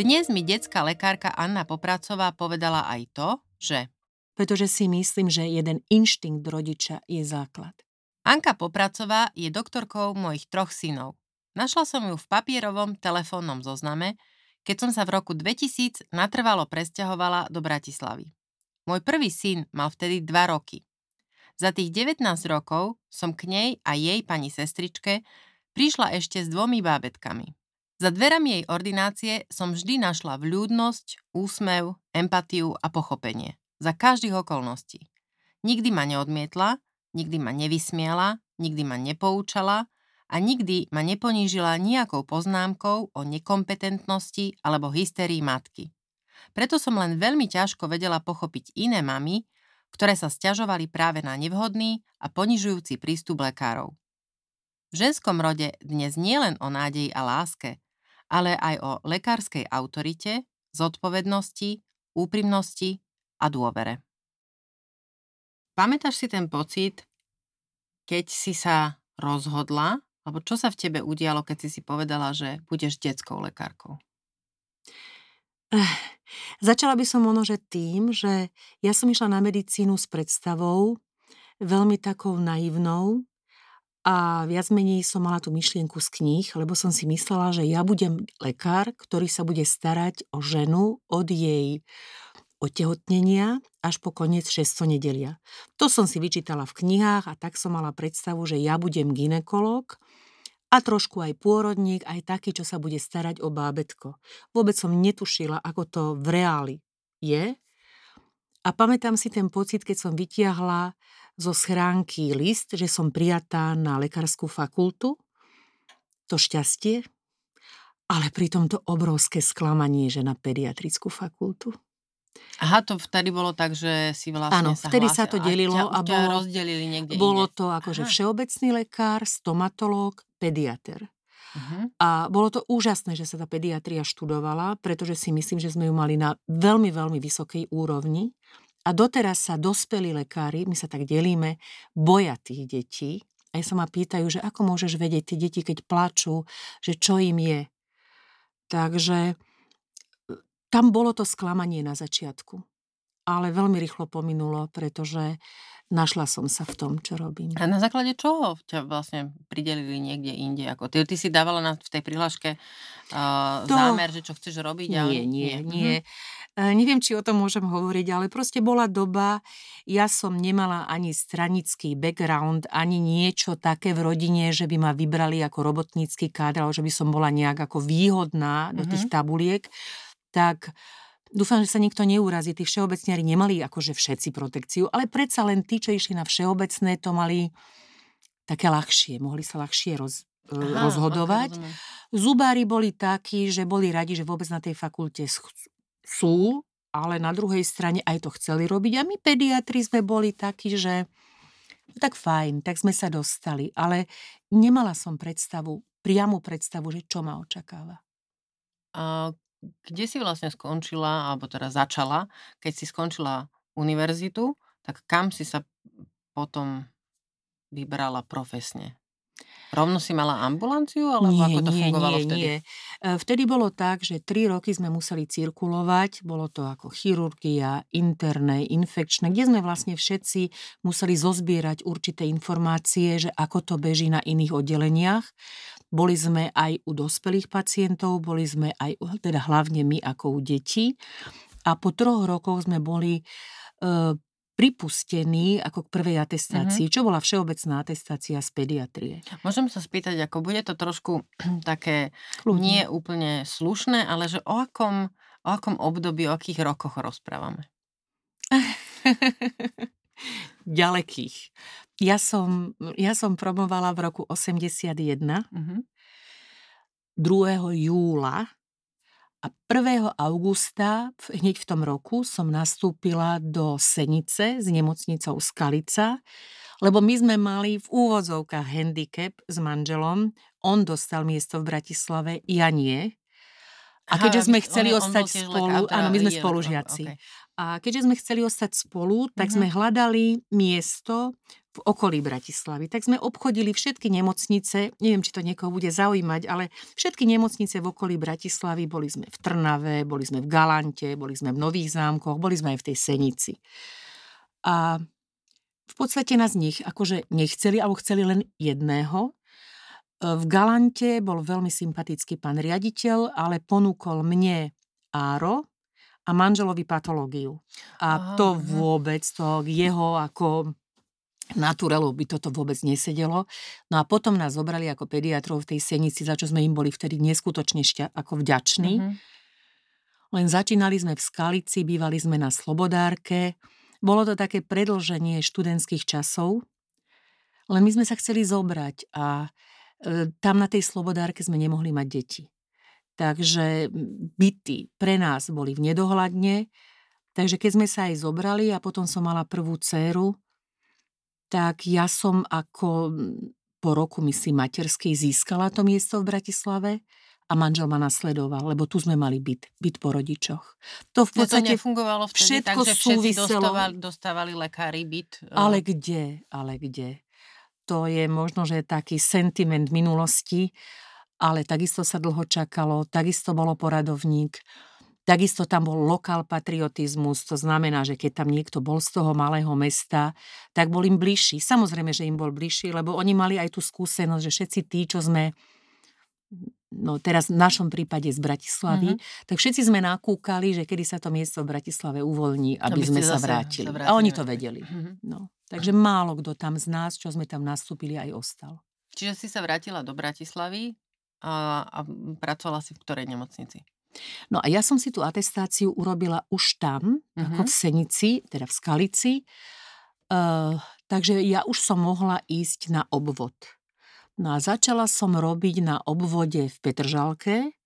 Dnes mi detská lekárka Anna Popracová povedala aj to, že pretože si myslím, že jeden inštinkt rodiča je základ. Anka Popracová je doktorkou mojich troch synov. Našla som ju v papierovom telefónnom zozname, keď som sa v roku 2000 natrvalo presťahovala do Bratislavy. Môj prvý syn mal vtedy 2 roky. Za tých 19 rokov som k nej a jej pani sestričke prišla ešte s dvomi bábetkami. Za dverami jej ordinácie som vždy našla vľúdnosť, úsmev, empatiu a pochopenie. Za každých okolností. Nikdy ma neodmietla, nikdy ma nevysmiala, nikdy ma nepoučala a nikdy ma neponížila nejakou poznámkou o nekompetentnosti alebo hystérii matky. Preto som len veľmi ťažko vedela pochopiť iné mamy, ktoré sa stiažovali práve na nevhodný a ponižujúci prístup lekárov. V ženskom rode dnes nie len o nádeji a láske, ale aj o lekárskej autorite, zodpovednosti, úprimnosti a dôvere. Pamätáš si ten pocit, keď si sa rozhodla, alebo čo sa v tebe udialo, keď si si povedala, že budeš detskou lekárkou? Začala by som ono, že tým, že ja som išla na medicínu s predstavou, veľmi takou naivnou, a viac menej som mala tú myšlienku z kníh, lebo som si myslela, že ja budem lekár, ktorý sa bude starať o ženu od jej otehotnenia až po koniec 600 nedelia. To som si vyčítala v knihách a tak som mala predstavu, že ja budem ginekolog a trošku aj pôrodník, aj taký, čo sa bude starať o bábetko. Vôbec som netušila, ako to v reáli je. A pamätám si ten pocit, keď som vytiahla zo schránky list, že som prijatá na lekárskú fakultu. To šťastie. Ale pritom to obrovské sklamanie, že na pediatrickú fakultu. Aha, to vtedy bolo tak, že si vlastne Áno, sa vtedy hlásil. sa to delilo a, ťa, a bolo, rozdelili niekde bolo inde. to akože Aha. všeobecný lekár, stomatológ, pediater. Uh-huh. A bolo to úžasné, že sa tá pediatria študovala, pretože si myslím, že sme ju mali na veľmi, veľmi vysokej úrovni. A doteraz sa dospelí lekári, my sa tak delíme, boja tých detí. Aj sa ma pýtajú, že ako môžeš vedieť tie deti, keď plačú, že čo im je. Takže e, tam bolo to sklamanie na začiatku. Ale veľmi rýchlo pominulo, pretože našla som sa v tom, čo robím. A na základe čoho ťa vlastne pridelili niekde inde? Ako ty, ty si dávala na, v tej prihláške uh, To- zámer, že čo chceš robiť? Nie, ale... nie, Mhm. nie. E, Neviem, či o tom môžem hovoriť, ale proste bola doba, ja som nemala ani stranický background, ani niečo také v rodine, že by ma vybrali ako robotnícky káder, alebo že by som bola nejak ako výhodná do tých Mhm. tabuliek. Tak dúfam, že sa nikto neurazí. Tí všeobecniari nemali akože všetci protekciu, ale predsa len tí, čo išli na všeobecné, to mali také ľahšie. Mohli sa ľahšie roz, e, Aha, rozhodovať. ok, rozumiem. Zubári boli takí, že boli radi, že vôbec na tej fakulte sú, ale na druhej strane aj to chceli robiť. A my pediatri sme boli takí, že no tak fajn, tak sme sa dostali. Ale nemala som predstavu, priamu predstavu, že čo ma očakáva. A kde si vlastne skončila, alebo teda začala, keď si skončila univerzitu, tak kam si sa potom vybrala profesne? Rovno si mala ambulanciu, alebo nie, ako to nie, fungovalo nie, vtedy? nie. E, Vtedy bolo tak, že tri roky sme museli cirkulovať, bolo to ako chirurgia, interné, infekčné, kde sme vlastne všetci museli zozbierať určité informácie, že ako to beží na iných oddeleniach. Boli sme aj u dospelých pacientov, boli sme aj, teda hlavne my ako u detí. A po troch rokoch sme boli e, pripustení ako k prvej atestácii, čo bola všeobecná atestácia z pediatrie. Môžem sa spýtať, ako bude to trošku také Kľudne. nie úplne slušné, ale že o akom, o akom období, o akých rokoch rozprávame? ďalekých. Ja som, ja som promovala v roku 81, Mhm. 2. júla A 1. augusta, hneď v tom roku, som nastúpila do Senice s nemocnicou Skalica, lebo my sme mali v úvodzovkách handicap s manželom. On dostal miesto v Bratislave, ja nie. A keďže sme chceli on, ostať spolu, áno, my sme spolužiaci. Okay. A keďže sme chceli ostať spolu, tak mm-hmm. sme hľadali miesto v okolí Bratislavy. Tak sme obchodili všetky nemocnice, neviem, či to niekoho bude zaujímať, ale všetky nemocnice v okolí Bratislavy, boli sme v Trnave, boli sme v Galante, boli sme v Nových zámkoch, boli sme aj v tej Senici. A v podstate nás nich akože nechceli, alebo chceli len jedného. V Galante bol veľmi sympatický pán riaditeľ, ale ponúkol mne Áro a manželovi patológiu. A Aha, to vôbec, to jeho ako naturelu by toto vôbec nesedelo. No a potom nás zobrali ako pediatrov v tej senici, za čo sme im boli vtedy neskutočne šťa, ako vďační. Mm-hmm. Len začínali sme v Skalici, bývali sme na Slobodárke. Bolo to také predlženie študentských časov. Len my sme sa chceli zobrať a e, tam na tej Slobodárke sme nemohli mať deti. Takže byty pre nás boli v nedohľadne. Takže keď sme sa aj zobrali a potom som mala prvú dceru, tak ja som ako po roku, myslím, materskej získala to miesto v Bratislave a manžel ma nasledoval, lebo tu sme mali byt, byt po rodičoch. To v podstate to nefungovalo vtedy, všetko takže súviselo. Dostávali, dostávali lekári byt. E. Ale kde, ale kde. To je možno, že taký sentiment minulosti, ale takisto sa dlho čakalo, takisto bolo poradovník. Takisto tam bol lokál patriotizmus, to znamená, že keď tam niekto bol z toho malého mesta, tak bol im bližší. Samozrejme, že im bol bližší, lebo oni mali aj tú skúsenosť, že všetci tí, čo sme no teraz v našom prípade z Bratislavy, mm-hmm. tak všetci sme nakúkali, že kedy sa to miesto v Bratislave uvoľní, aby, aby sme sa vrátili. sa vrátili. A oni to vedeli. Mm-hmm. No. Takže málo kto tam z nás, čo sme tam nastúpili, aj ostal. Čiže si sa vrátila do Bratislavy a, a pracovala si v ktorej nemocnici? No a ja som si tú atestáciu urobila už tam, uh-huh. ako v Senici, teda v Skalici. Uh, takže ja už som mohla ísť na obvod. No a začala som robiť na obvode v Petržalke,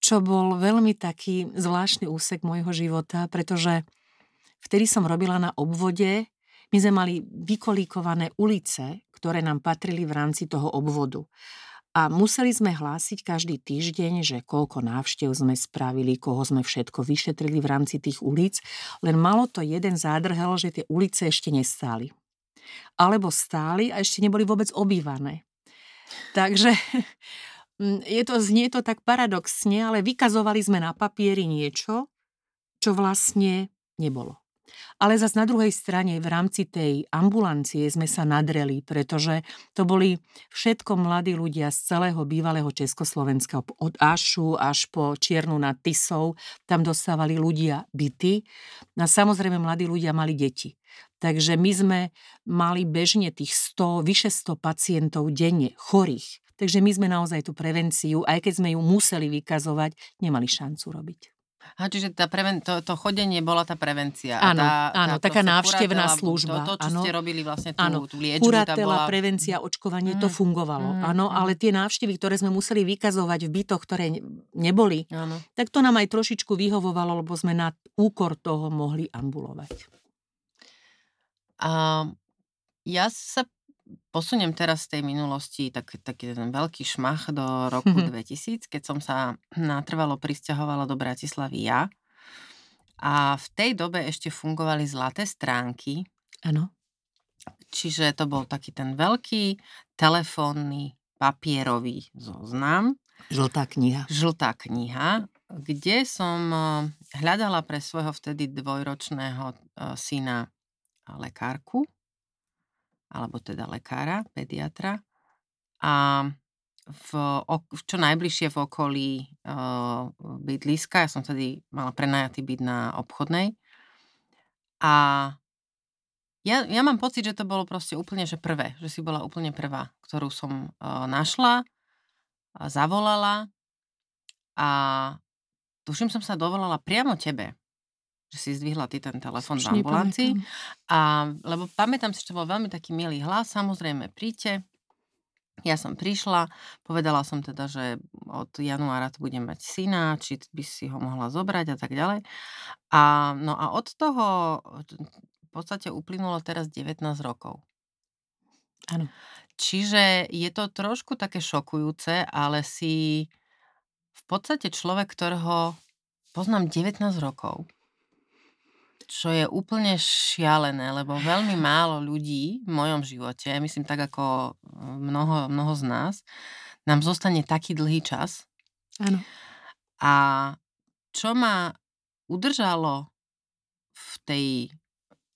čo bol veľmi taký zvláštny úsek môjho života, pretože vtedy som robila na obvode, my sme mali vykolíkované ulice, ktoré nám patrili v rámci toho obvodu. A museli sme hlásiť každý týždeň, že koľko návštev sme spravili, koho sme všetko vyšetrili v rámci tých ulic, len malo to jeden zádrhel, že tie ulice ešte nestáli. Alebo stáli a ešte neboli vôbec obývané. Takže je to, znie to tak paradoxne, ale vykazovali sme na papieri niečo, čo vlastne nebolo. Ale zase na druhej strane v rámci tej ambulancie sme sa nadreli, pretože to boli všetko mladí ľudia z celého bývalého Československa, od Ašu až po Čiernu nad Tisou. Tam dostávali ľudia byty. A samozrejme mladí ľudia mali deti. Takže my sme mali bežne tých 100, vyše 100 pacientov denne, chorých. Takže my sme naozaj tú prevenciu, aj keď sme ju museli vykazovať, nemali šancu robiť. A čiže tá preven- to, to chodenie bola tá prevencia. Áno, tá, áno tá, taká návštevná služba. To, to, čo áno. ste robili vlastne tú, áno. tú liečbu. Kuratela, bola... prevencia, očkovanie, mm. to fungovalo. Mm. Áno, mm. ale tie návštevy, ktoré sme museli vykazovať v bytoch, ktoré neboli, áno. tak to nám aj trošičku vyhovovalo, lebo sme na úkor toho mohli ambulovať. A ja sa posuniem teraz z tej minulosti tak, taký ten veľký šmach do roku mm-hmm. 2000, keď som sa natrvalo pristahovala do Bratislavy ja. A v tej dobe ešte fungovali zlaté stránky. Áno. Čiže to bol taký ten veľký telefónny papierový zoznam. Žltá kniha. Žltá kniha, kde som eh, hľadala pre svojho vtedy dvojročného eh, syna lekárku alebo teda lekára, pediatra. A v, v čo najbližšie v okolí uh, bydliska, ja som tedy mala prenajatý byt na obchodnej. A ja, ja mám pocit, že to bolo proste úplne, že prvé, že si bola úplne prvá, ktorú som uh, našla, a zavolala a tuším som sa dovolala priamo tebe že si zdvihla ty ten telefon v ambulancii. A, lebo pamätám si, že to bol veľmi taký milý hlas, samozrejme príďte. Ja som prišla, povedala som teda, že od januára tu budem mať syna, či by si ho mohla zobrať a tak ďalej. A, no a od toho v podstate uplynulo teraz 19 rokov. Áno. Čiže je to trošku také šokujúce, ale si v podstate človek, ktorého poznám 19 rokov, čo je úplne šialené, lebo veľmi málo ľudí v mojom živote, myslím tak ako mnoho, mnoho z nás, nám zostane taký dlhý čas. Áno. A čo ma udržalo v tej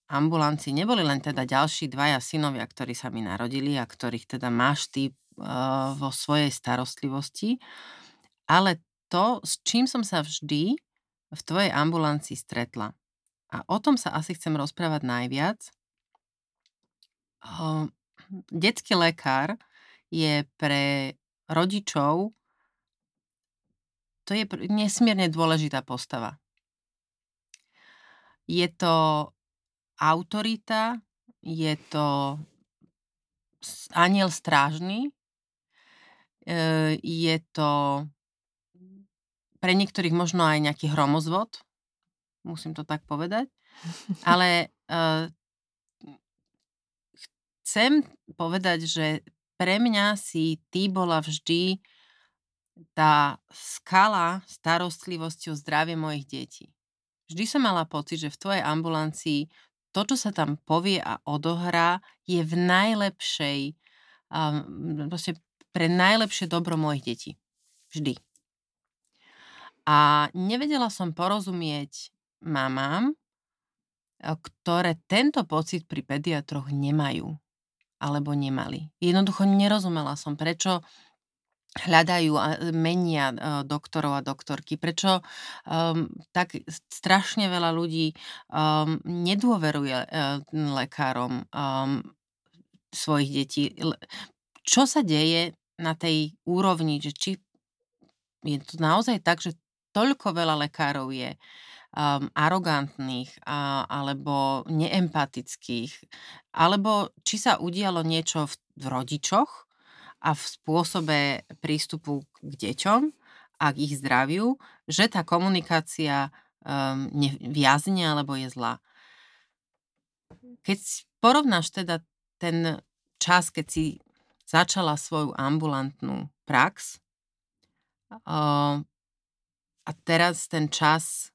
ambulancii, neboli len teda ďalší dvaja synovia, ktorí sa mi narodili a ktorých teda máš ty uh, vo svojej starostlivosti, ale to, s čím som sa vždy v tvojej ambulancii stretla. A o tom sa asi chcem rozprávať najviac. Uh, detský lekár je pre rodičov to je nesmierne dôležitá postava. Je to autorita, je to aniel strážny, e, je to pre niektorých možno aj nejaký hromozvod, musím to tak povedať, ale uh, chcem povedať, že pre mňa si ty bola vždy tá skala starostlivosti o zdravie mojich detí. Vždy som mala pocit, že v tvojej ambulancii to, čo sa tam povie a odohrá, je v najlepšej, um, pre najlepšie dobro mojich detí. Vždy. A nevedela som porozumieť mamám, ktoré tento pocit pri pediatroch nemajú alebo nemali. Jednoducho nerozumela som, prečo hľadajú a menia doktorov a doktorky. Prečo um, tak strašne veľa ľudí um, nedôveruje uh, lekárom um, svojich detí. Čo sa deje na tej úrovni, že či je to naozaj tak, že toľko veľa lekárov je um, arogantných a, alebo neempatických, alebo či sa udialo niečo v, v rodičoch a v spôsobe prístupu k deťom a k ich zdraviu, že tá komunikácia um, neviazne alebo je zlá. Keď porovnáš teda ten čas, keď si začala svoju ambulantnú prax, a teraz ten čas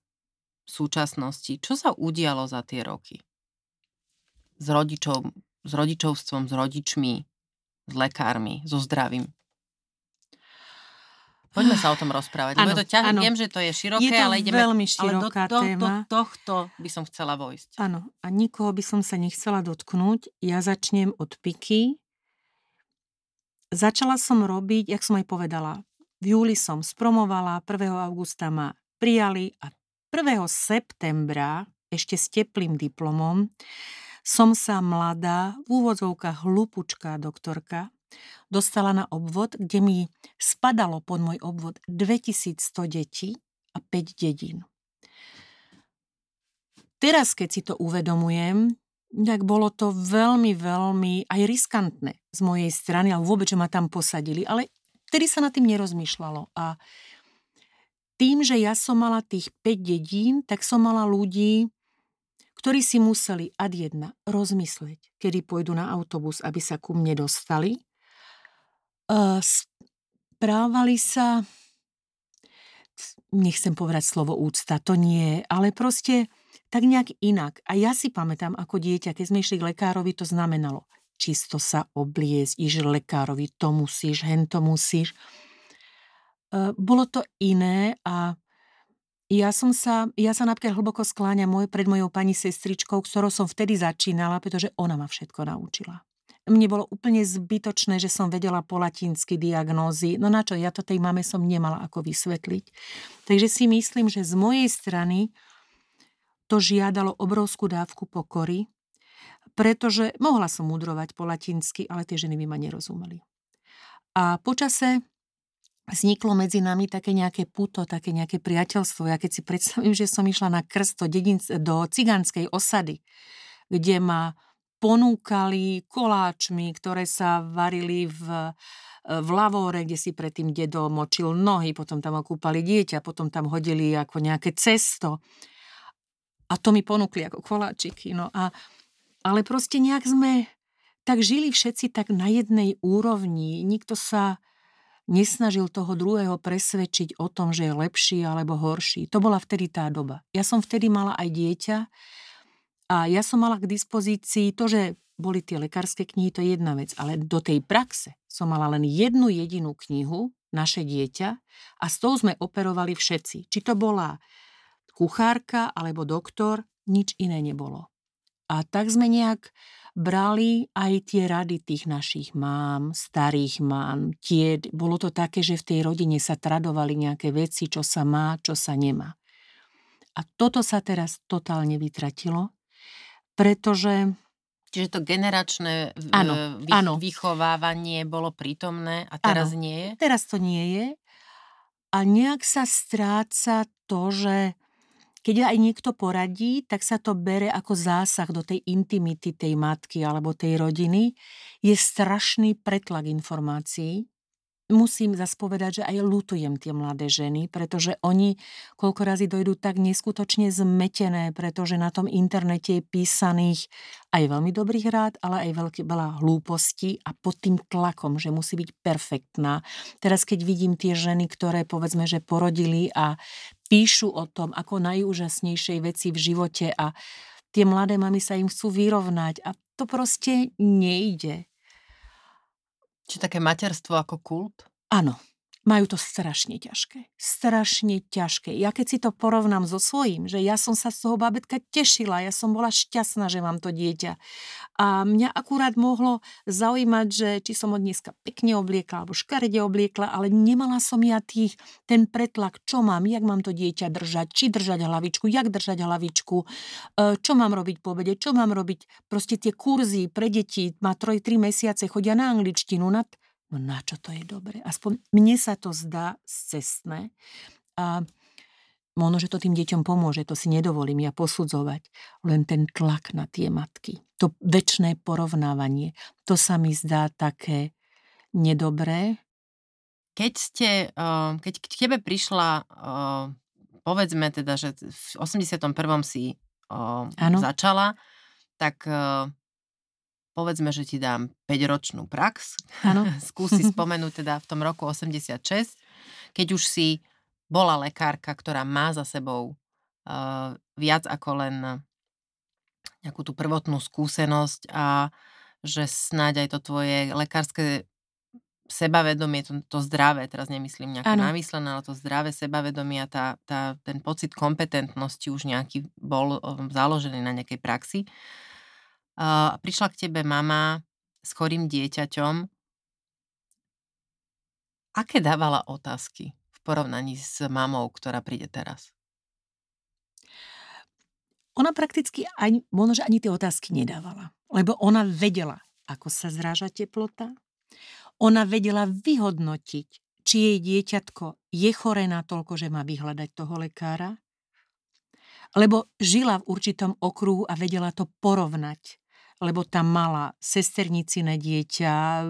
súčasnosti, čo sa udialo za tie roky? S, rodičov, s rodičovstvom, s rodičmi, s lekármi, so zdravím. Poďme sa o tom rozprávať. Ano, to ťa, viem, že to je široké, je to ale ideme... veľmi široká ale do, do, téma. do tohto by som chcela vojsť. Áno, a nikoho by som sa nechcela dotknúť. Ja začnem od piky. Začala som robiť, jak som aj povedala, v júli som spromovala, 1. augusta ma prijali a 1. septembra, ešte s teplým diplomom, som sa mladá, v úvodzovkách hlupučká doktorka, dostala na obvod, kde mi spadalo pod môj obvod 2100 detí a 5 dedín. Teraz, keď si to uvedomujem, tak bolo to veľmi, veľmi aj riskantné z mojej strany, ale vôbec, že ma tam posadili. Ale vtedy sa nad tým nerozmýšľalo. A tým, že ja som mala tých 5 dedín, tak som mala ľudí, ktorí si museli ad jedna rozmysleť, kedy pôjdu na autobus, aby sa ku mne dostali. Správali sa, nechcem povedať slovo úcta, to nie, ale proste tak nejak inak. A ja si pamätám, ako dieťa, keď sme išli k lekárovi, to znamenalo čisto sa obliecť, iš lekárovi, to musíš, hen to musíš. E, bolo to iné a ja som sa, ja sa napríklad hlboko skláňam môj, pred mojou pani sestričkou, ktorou som vtedy začínala, pretože ona ma všetko naučila. Mne bolo úplne zbytočné, že som vedela po latinsky diagnózy. No na čo, ja to tej mame som nemala ako vysvetliť. Takže si myslím, že z mojej strany to žiadalo obrovskú dávku pokory, pretože mohla som mudrovať po latinsky, ale tie ženy by ma nerozumeli. A počase vzniklo medzi nami také nejaké puto, také nejaké priateľstvo. Ja keď si predstavím, že som išla na krst do, dedin, do cigánskej osady, kde ma ponúkali koláčmi, ktoré sa varili v, v lavore, kde si predtým dedo močil nohy, potom tam okúpali dieťa, potom tam hodili ako nejaké cesto. A to mi ponúkli ako koláčiky. No a, ale proste nejak sme tak žili všetci tak na jednej úrovni. Nikto sa nesnažil toho druhého presvedčiť o tom, že je lepší alebo horší. To bola vtedy tá doba. Ja som vtedy mala aj dieťa a ja som mala k dispozícii to, že boli tie lekárske knihy, to je jedna vec, ale do tej praxe som mala len jednu jedinú knihu, naše dieťa, a s tou sme operovali všetci. Či to bola kuchárka alebo doktor, nič iné nebolo. A tak sme nejak brali aj tie rady tých našich mám, starých mám, tie, bolo to také, že v tej rodine sa tradovali nejaké veci, čo sa má, čo sa nemá. A toto sa teraz totálne vytratilo, pretože... Čiže to generačné ano, vy, ano. vychovávanie bolo prítomné a teraz ano, nie je? Teraz to nie je. A nejak sa stráca to, že keď aj niekto poradí, tak sa to bere ako zásah do tej intimity tej matky alebo tej rodiny. Je strašný pretlak informácií. Musím zase povedať, že aj lutujem tie mladé ženy, pretože oni koľko razy dojdú tak neskutočne zmetené, pretože na tom internete je písaných aj veľmi dobrých rád, ale aj veľký, veľa hlúpostí a pod tým tlakom, že musí byť perfektná. Teraz keď vidím tie ženy, ktoré povedzme, že porodili a píšu o tom ako najúžasnejšej veci v živote a tie mladé mamy sa im chcú vyrovnať a to proste nejde. Či také materstvo ako kult? Áno majú to strašne ťažké. Strašne ťažké. Ja keď si to porovnám so svojím, že ja som sa z toho babetka tešila, ja som bola šťastná, že mám to dieťa. A mňa akurát mohlo zaujímať, že či som ho dneska pekne obliekla alebo škarede obliekla, ale nemala som ja tých, ten pretlak, čo mám, jak mám to dieťa držať, či držať hlavičku, jak držať hlavičku, e, čo mám robiť po obede, čo mám robiť. Proste tie kurzy pre deti, má 3-3 mesiace, chodia na angličtinu, na no na čo to je dobre? Aspoň mne sa to zdá cestné. A možno, že to tým deťom pomôže, to si nedovolím ja posudzovať. Len ten tlak na tie matky, to väčšné porovnávanie, to sa mi zdá také nedobré. Keď ste, keď k tebe prišla, povedzme teda, že v 81. si ano. začala, tak povedzme, že ti dám 5-ročnú prax. Áno. Skúsi spomenúť teda v tom roku 86, keď už si bola lekárka, ktorá má za sebou uh, viac ako len nejakú tú prvotnú skúsenosť a že snáď aj to tvoje lekárske sebavedomie, to, to zdravé, teraz nemyslím nejaké ano. namyslené, ale to zdravé sebavedomie a tá, tá, ten pocit kompetentnosti už nejaký bol um, založený na nejakej praxi. Uh, uh, prišla k tebe mama s chorým dieťaťom. Aké dávala otázky v porovnaní s mamou, ktorá príde teraz? Ona prakticky ani, možno, že ani tie otázky nedávala. Lebo ona vedela, ako sa zráža teplota. Ona vedela vyhodnotiť, či jej dieťatko je choré natoľko, že má vyhľadať toho lekára. Lebo žila v určitom okruhu a vedela to porovnať lebo tam mala sesternicine dieťa,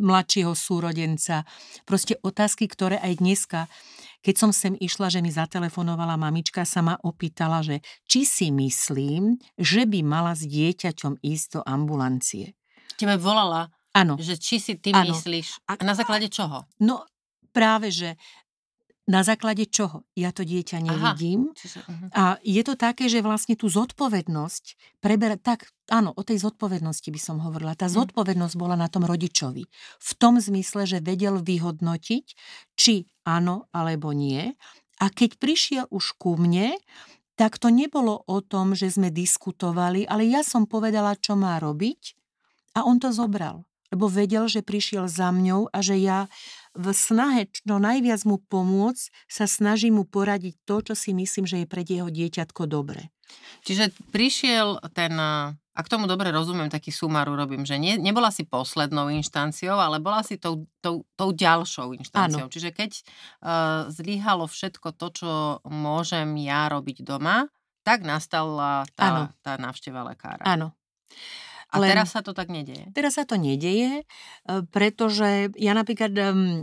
mladšieho súrodenca. Proste otázky, ktoré aj dneska, keď som sem išla, že mi zatelefonovala mamička, sa ma opýtala, že či si myslím, že by mala s dieťaťom ísť do ambulancie. Tebe volala? Áno. Že či si ty ano. myslíš? A na základe čoho? No práve, že na základe čoho? Ja to dieťa nevidím. Čiže, uh-huh. A je to také, že vlastne tú zodpovednosť preberať, tak áno, o tej zodpovednosti by som hovorila. Tá mhm. zodpovednosť bola na tom rodičovi. V tom zmysle, že vedel vyhodnotiť, či áno alebo nie. A keď prišiel už ku mne, tak to nebolo o tom, že sme diskutovali, ale ja som povedala, čo má robiť a on to zobral lebo vedel, že prišiel za mňou a že ja v snahe no najviac mu pomôcť sa snažím mu poradiť to, čo si myslím, že je pre jeho dieťatko dobre. Čiže prišiel ten, ak tomu dobre rozumiem, taký sumaru robím, že nie, nebola si poslednou inštanciou, ale bola si tou, tou, tou ďalšou inštanciou. Áno. Čiže keď uh, zlyhalo všetko to, čo môžem ja robiť doma, tak nastala tá, tá návšteva lekára. Áno. A Len, teraz sa to tak nedeje? Teraz sa to nedeje, e, pretože ja napríklad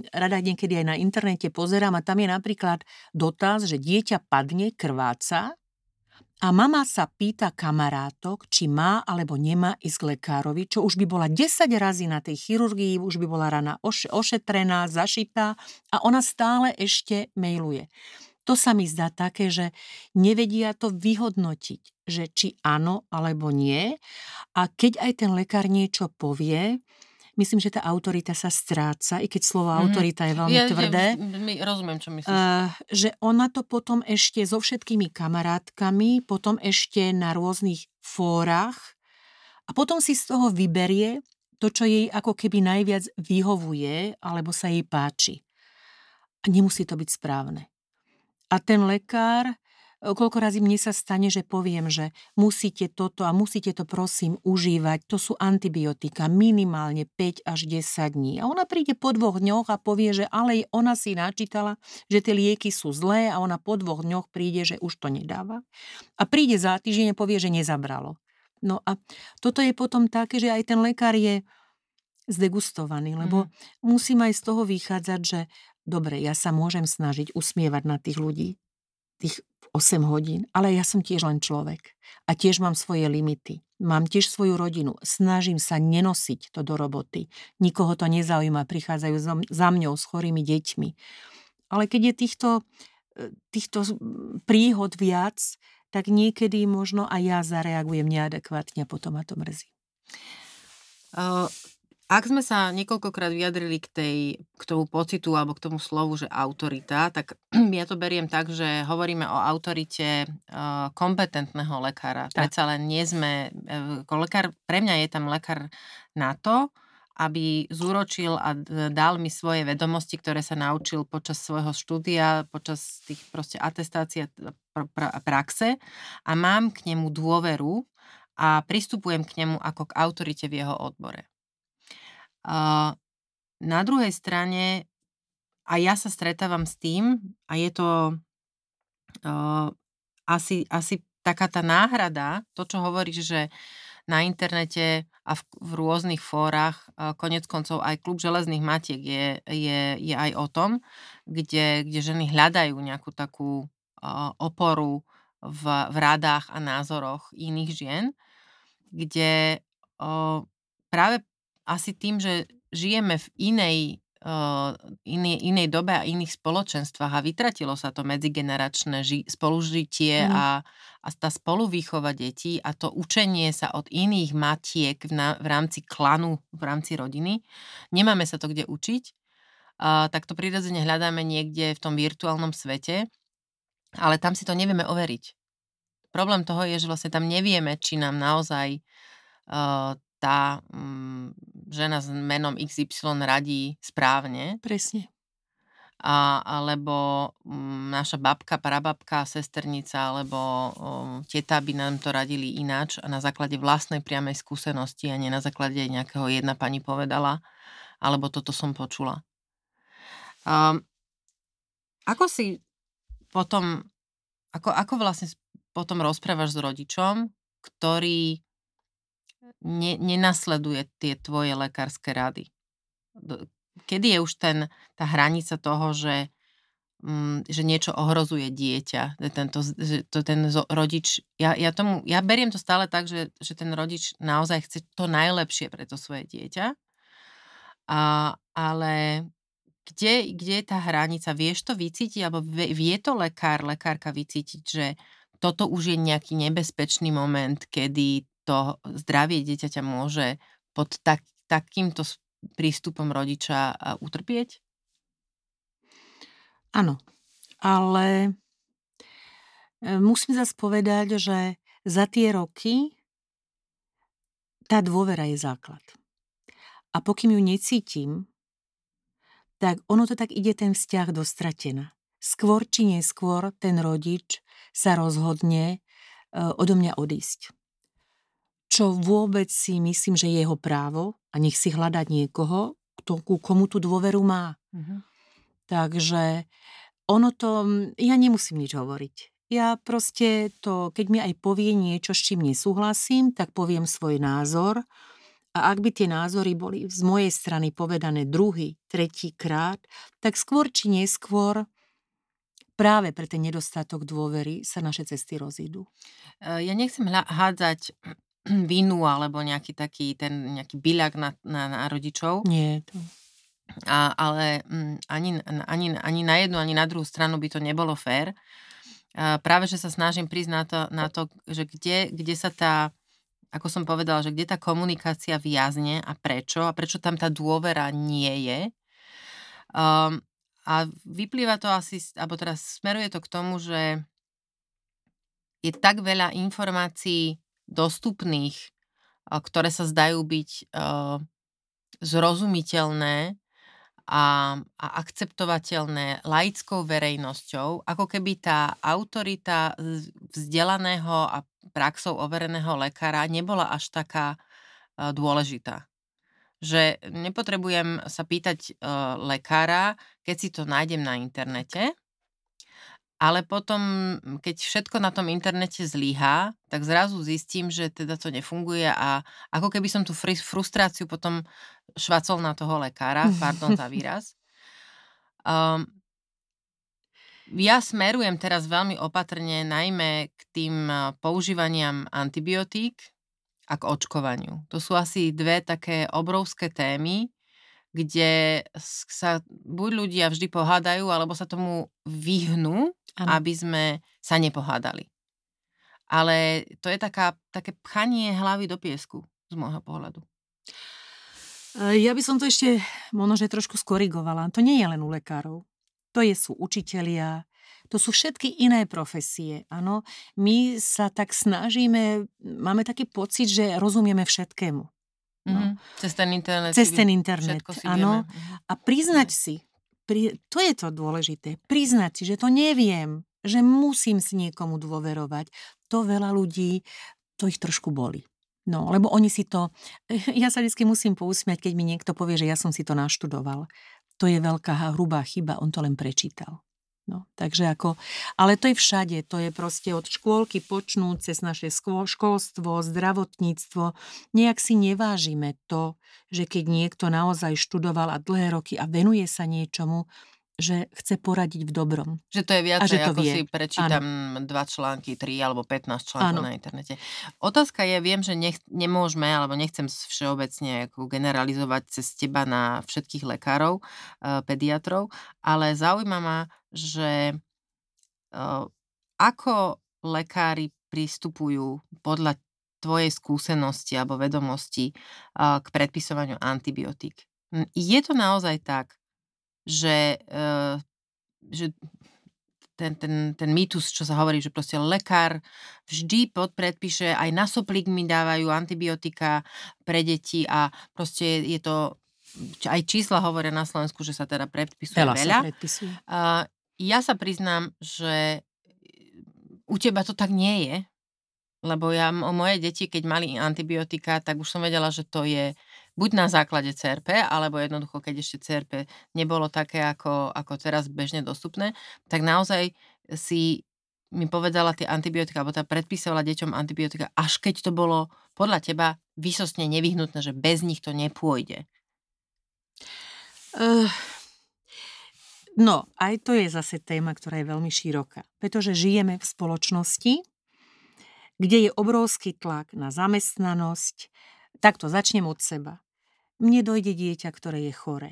rada niekedy aj na internete pozerám a tam je napríklad dotaz, že dieťa padne, krváca a mama sa pýta kamarátok, či má alebo nemá ísť k lekárovi, čo už by bola 10 razy na tej chirurgii, už by bola rana ošetrená, zašitá a ona stále ešte mailuje. To sa mi zdá také, že nevedia to vyhodnotiť, že či áno alebo nie. A keď aj ten lekár niečo povie, myslím, že tá autorita sa stráca, i keď slovo mm. autorita je veľmi ja, tvrdé. Ja, rozumiem, čo myslíš. Uh, že ona to potom ešte so všetkými kamarátkami, potom ešte na rôznych fórach a potom si z toho vyberie to, čo jej ako keby najviac vyhovuje alebo sa jej páči. A nemusí to byť správne. A ten lekár, koľko razy mne sa stane, že poviem, že musíte toto a musíte to prosím užívať, to sú antibiotika minimálne 5 až 10 dní. A ona príde po dvoch dňoch a povie, že ale ona si načítala, že tie lieky sú zlé a ona po dvoch dňoch príde, že už to nedáva. A príde za týždeň a povie, že nezabralo. No a toto je potom také, že aj ten lekár je zdegustovaný, lebo mm. musím aj z toho vychádzať, že dobre, ja sa môžem snažiť usmievať na tých ľudí, tých 8 hodín, ale ja som tiež len človek a tiež mám svoje limity. Mám tiež svoju rodinu. Snažím sa nenosiť to do roboty. Nikoho to nezaujíma, prichádzajú za mňou s chorými deťmi. Ale keď je týchto, e, týchto príhod viac, tak niekedy možno aj ja zareagujem neadekvátne a potom ma to mrzí. Ak sme sa niekoľkokrát vyjadrili k, tej, k tomu pocitu alebo k tomu slovu, že autorita, tak ja to beriem tak, že hovoríme o autorite uh, kompetentného lekára. Tak. Predsa len nie sme, uh, lekár, pre mňa je tam lekár na to, aby zúročil a dal mi svoje vedomosti, ktoré sa naučil počas svojho štúdia, počas tých proste atestácií a praxe a mám k nemu dôveru a pristupujem k nemu ako k autorite v jeho odbore. Na druhej strane a ja sa stretávam s tým a je to uh, asi, asi taká tá náhrada, to, čo hovoríš, že na internete a v, v rôznych fórach, uh, konec koncov aj klub železných matiek je, je, je aj o tom, kde, kde ženy hľadajú nejakú takú uh, oporu v, v radách a názoroch iných žien, kde uh, práve asi tým, že žijeme v inej, uh, inej, inej dobe a iných spoločenstvách a vytratilo sa to medzigeneračné ži- spolužitie mm. a, a tá spoluvýchova detí a to učenie sa od iných matiek v, na, v rámci klanu, v rámci rodiny. Nemáme sa to kde učiť, uh, tak to prirodzene hľadáme niekde v tom virtuálnom svete, ale tam si to nevieme overiť. Problém toho je, že vlastne tam nevieme, či nám naozaj uh, tá um, žena s menom XY radí správne. Presne. A, alebo um, naša babka, prababka, sesternica alebo um, teta by nám to radili ináč a na základe vlastnej priamej skúsenosti a nie na základe nejakého jedna pani povedala alebo toto som počula. Um, ako si potom, ako, ako vlastne potom rozprávaš s rodičom, ktorý ne, nenasleduje tie tvoje lekárske rady? Kedy je už ten, tá hranica toho, že, mm, že niečo ohrozuje dieťa, tento, že to ten rodič, ja, ja, tomu, ja beriem to stále tak, že, že ten rodič naozaj chce to najlepšie pre to svoje dieťa, a, ale kde, kde je tá hranica? Vieš to vycítiť, alebo vie to lekár, lekárka vycítiť, že toto už je nejaký nebezpečný moment, kedy to zdravie dieťaťa môže pod tak, takýmto prístupom rodiča utrpieť? Áno, ale e, musím zase povedať, že za tie roky tá dôvera je základ. A pokým ju necítim, tak ono to tak ide ten vzťah do stratená. Skôr či neskôr ten rodič sa rozhodne e, odo mňa odísť čo vôbec si myslím, že je jeho právo a nech si hľadať niekoho, kto, ku komu tú dôveru má. Mm-hmm. Takže ono to, ja nemusím nič hovoriť. ja proste to, keď mi aj povie niečo, s čím nesúhlasím, tak poviem svoj názor. A ak by tie názory boli z mojej strany povedané druhý, tretí krát, tak skôr či neskôr práve pre ten nedostatok dôvery sa naše cesty rozídu. E, ja nechcem hádzať vinu alebo nejaký taký ten nejaký byľak na, na, na rodičov. Nie, to... A, ale mm, ani, ani, ani na jednu, ani na druhú stranu by to nebolo fér. A práve, že sa snažím prísť na to, na to že kde, kde sa tá, ako som povedala, že kde tá komunikácia viazne a prečo a prečo tam tá dôvera nie je. Um, a vyplýva to asi, alebo teraz smeruje to k tomu, že je tak veľa informácií dostupných, ktoré sa zdajú byť zrozumiteľné a, a akceptovateľné laickou verejnosťou, ako keby tá autorita vzdelaného a praxou overeného lekára nebola až taká dôležitá. Že nepotrebujem sa pýtať lekára, keď si to nájdem na internete, ale potom, keď všetko na tom internete zlyhá, tak zrazu zistím, že teda to nefunguje a ako keby som tú frustráciu potom švacol na toho lekára, pardon za výraz. Um, ja smerujem teraz veľmi opatrne najmä k tým používaniam antibiotík a k očkovaniu. To sú asi dve také obrovské témy, kde sa buď ľudia vždy pohádajú, alebo sa tomu vyhnú, ano. aby sme sa nepohádali. Ale to je taká, také pchanie hlavy do piesku z môjho pohľadu. E, ja by som to ešte možno, trošku skorigovala. To nie je len u lekárov. To je, sú učitelia, to sú všetky iné profesie. Áno, my sa tak snažíme, máme taký pocit, že rozumieme všetkému. No. Mm-hmm. Cez ten internet. Cez ten internet, áno. A priznať si, pri, to je to dôležité, priznať si, že to neviem, že musím si niekomu dôverovať. To veľa ľudí, to ich trošku boli. No, lebo oni si to, ja sa vždy musím pousmiať, keď mi niekto povie, že ja som si to naštudoval. To je veľká hrubá chyba, on to len prečítal. No, takže ako, ale to je všade, to je proste od škôlky počnúť cez naše školstvo, zdravotníctvo. Nejak si nevážime to, že keď niekto naozaj študoval a dlhé roky a venuje sa niečomu, že chce poradiť v dobrom. Že to je viac, ako vie. si prečítam ano. dva články, tri alebo 15 článkov ano. na internete. Otázka je, viem, že nech, nemôžeme, alebo nechcem všeobecne ako generalizovať cez teba na všetkých lekárov, uh, pediatrov, ale zaujíma ma, že uh, ako lekári pristupujú podľa tvojej skúsenosti alebo vedomosti uh, k predpisovaniu antibiotík. Je to naozaj tak, že, uh, že ten, ten, ten mýtus, čo sa hovorí, že proste lekár vždy podpredpíše, aj na soplík mi dávajú antibiotika pre deti a proste je to, aj čísla hovoria na Slovensku, že sa teda predpisuje veľa. veľa. Sa predpisuje. Uh, ja sa priznám, že u teba to tak nie je, lebo ja, moje deti, keď mali antibiotika, tak už som vedela, že to je buď na základe CRP, alebo jednoducho, keď ešte CRP nebolo také ako, ako teraz bežne dostupné, tak naozaj si mi povedala tie antibiotika, alebo tá predpísala deťom antibiotika, až keď to bolo podľa teba vysostne nevyhnutné, že bez nich to nepôjde. Uh, no, aj to je zase téma, ktorá je veľmi široká. Pretože žijeme v spoločnosti, kde je obrovský tlak na zamestnanosť. Takto začnem od seba mne dojde dieťa, ktoré je choré.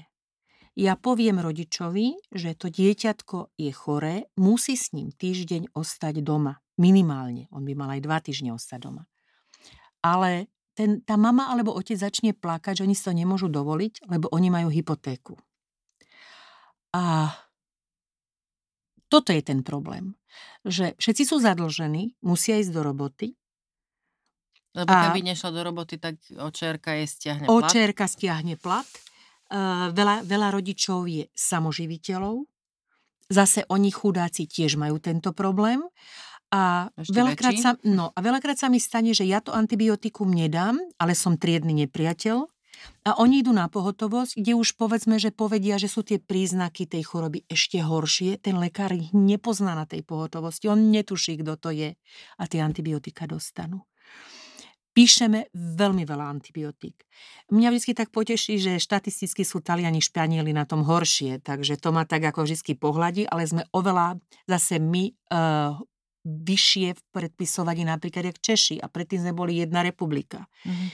Ja poviem rodičovi, že to dieťatko je choré, musí s ním týždeň ostať doma. Minimálne. On by mal aj dva týždne ostať doma. Ale ten, tá mama alebo otec začne plakať, že oni si to nemôžu dovoliť, lebo oni majú hypotéku. A toto je ten problém. Že všetci sú zadlžení, musia ísť do roboty, lebo a keby nešla do roboty, tak očerka je stiahne plat. Očerka stiahne plat. Uh, veľa, veľa rodičov je samoživiteľov. Zase oni chudáci tiež majú tento problém. A veľakrát, sa, no, a veľakrát sa mi stane, že ja to antibiotikum nedám, ale som triedny nepriateľ. A oni idú na pohotovosť, kde už povedzme, že povedia, že sú tie príznaky tej choroby ešte horšie. Ten lekár ich nepozná na tej pohotovosti, on netuší, kto to je. A tie antibiotika dostanú píšeme veľmi veľa antibiotík. Mňa vždy tak poteší, že štatisticky sú Taliani, Španieli na tom horšie, takže to ma tak ako vždy pohľadí, ale sme oveľa zase my uh, vyššie v predpisovaní napríklad jak Češi a predtým sme boli jedna republika. Mm-hmm.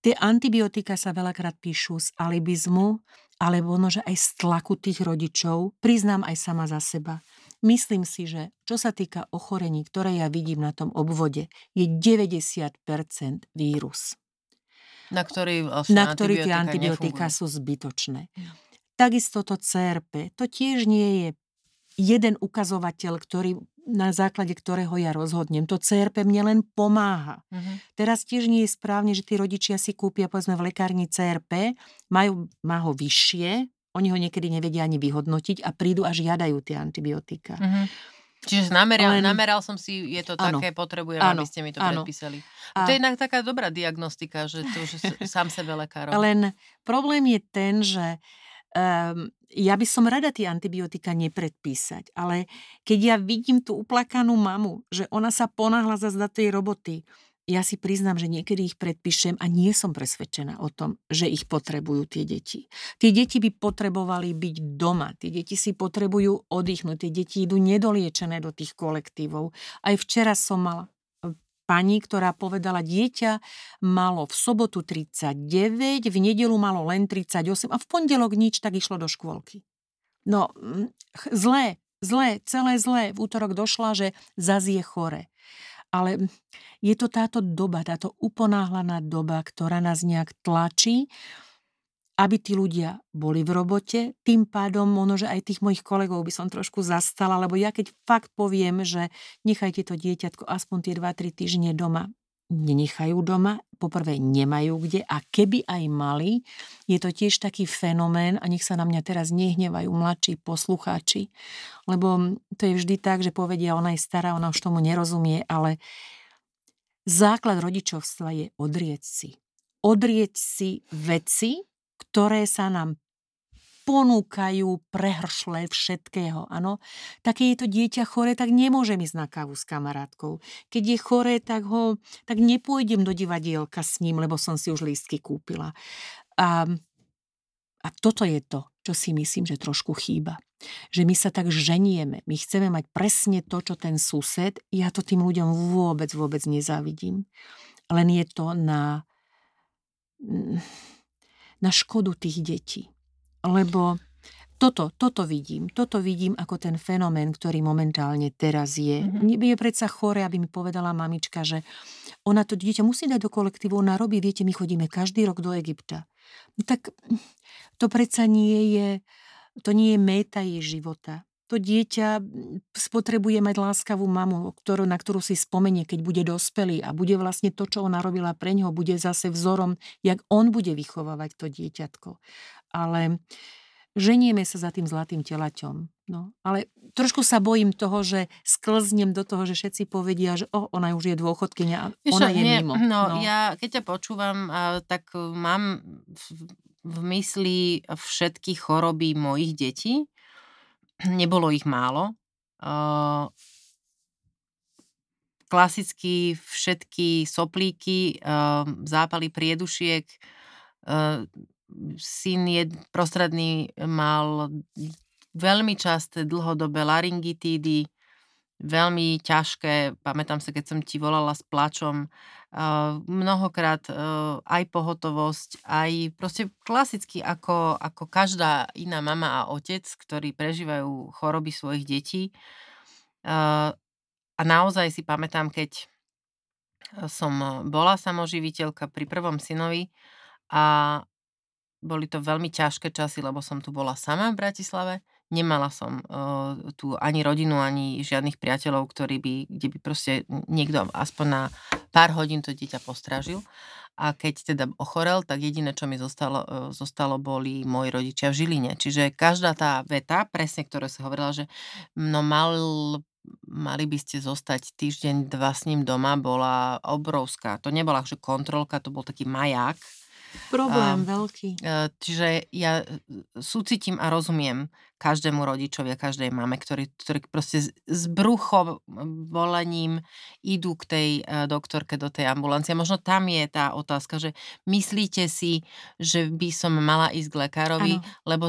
Tie antibiotika sa veľakrát píšu z alibizmu, alebo že aj z tlaku tých rodičov. Priznám aj sama za seba. Myslím si, že čo sa týka ochorení, ktoré ja vidím na tom obvode, je 90% vírus. Na ktorý, vlastne na ktorý tie antibiotika sú zbytočné. Ja. Takisto to CRP, to tiež nie je jeden ukazovateľ, ktorý, na základe ktorého ja rozhodnem. To CRP mne len pomáha. Uh-huh. Teraz tiež nie je správne, že tí rodičia si kúpia povedzme v lekárni CRP, majú, má ho vyššie, oni ho niekedy nevedia ani vyhodnotiť a prídu a žiadajú tie antibiotika. Mm-hmm. Čiže nameral, Len... nameral som si, je to ano, také, potrebujem, ano, aby ste mi to ano. predpísali. A... To je jednak taká dobrá diagnostika, že to, že sám sebe lekár. Len problém je ten, že um, ja by som rada tie antibiotika nepredpísať, ale keď ja vidím tú uplakanú mamu, že ona sa ponáhla za tej roboty, ja si priznám, že niekedy ich predpíšem a nie som presvedčená o tom, že ich potrebujú tie deti. Tie deti by potrebovali byť doma, tie deti si potrebujú oddychnúť, tie deti idú nedoliečené do tých kolektívov. Aj včera som mala e, pani, ktorá povedala, dieťa malo v sobotu 39, v nedelu malo len 38 a v pondelok nič, tak išlo do škôlky. No, zlé, zlé, celé zlé. V útorok došla, že zaz je chore. Ale je to táto doba, táto uponáhlaná doba, ktorá nás nejak tlačí, aby tí ľudia boli v robote. Tým pádom možno, že aj tých mojich kolegov by som trošku zastala, lebo ja keď fakt poviem, že nechajte to dieťatko aspoň tie 2-3 týždne doma, nenechajú doma, poprvé nemajú kde a keby aj mali, je to tiež taký fenomén a nech sa na mňa teraz nehnevajú mladší poslucháči, lebo to je vždy tak, že povedia, ona je stará, ona už tomu nerozumie, ale základ rodičovstva je odrieť si. Odrieť si veci, ktoré sa nám ponúkajú prehršle všetkého. Áno? Tak keď je to dieťa chore, tak nemôžem ísť na kávu s kamarátkou. Keď je chore, tak, ho, tak nepôjdem do divadielka s ním, lebo som si už lístky kúpila. A, a toto je to, čo si myslím, že trošku chýba. Že my sa tak ženieme. My chceme mať presne to, čo ten sused. Ja to tým ľuďom vôbec, vôbec nezávidím. Len je to na, na škodu tých detí. Lebo toto, toto vidím. Toto vidím ako ten fenomén, ktorý momentálne teraz je. Mm-hmm. Je predsa chore, aby mi povedala mamička, že ona to dieťa musí dať do kolektívu, ona robí, viete, my chodíme každý rok do Egypta. No tak to predsa nie je, to nie je méta jej života. To dieťa spotrebuje mať láskavú mamu, ktorú, na ktorú si spomenie, keď bude dospelý a bude vlastne to, čo ona robila pre ňoho, bude zase vzorom, jak on bude vychovávať to dieťatko ale ženieme sa za tým zlatým telaťom. No, ale trošku sa bojím toho, že sklznem do toho, že všetci povedia, že oh, ona už je dôchodkynia a ona je nie, mimo. No, no, ja keď ťa počúvam, tak mám v mysli všetky choroby mojich detí. Nebolo ich málo. Klasicky všetky soplíky, zápaly priedušiek, syn je prostredný mal veľmi časté dlhodobé laryngitídy, veľmi ťažké, pamätám sa, keď som ti volala s plačom, mnohokrát uh, aj pohotovosť, aj proste klasicky ako, ako každá iná mama a otec, ktorí prežívajú choroby svojich detí. Uh, a naozaj si pamätám, keď som bola samoživiteľka pri prvom synovi a boli to veľmi ťažké časy, lebo som tu bola sama v Bratislave. Nemala som uh, tu ani rodinu, ani žiadnych priateľov, ktorí by, kde by proste niekto aspoň na pár hodín to dieťa postražil. A keď teda ochorel, tak jediné, čo mi zostalo, uh, zostalo boli moji rodičia v Žiline. Čiže každá tá veta, presne ktoré sa hovorila, že no mal mali by ste zostať týždeň, dva s ním doma, bola obrovská. To nebola že kontrolka, to bol taký maják, Problém veľký. E, čiže ja e, súcitím a rozumiem každému rodičovi a každej mame, ktorí, ktorí proste s bruchom volením idú k tej e, doktorke do tej ambulancie. Možno tam je tá otázka, že myslíte si, že by som mala ísť k lekárovi, ano. lebo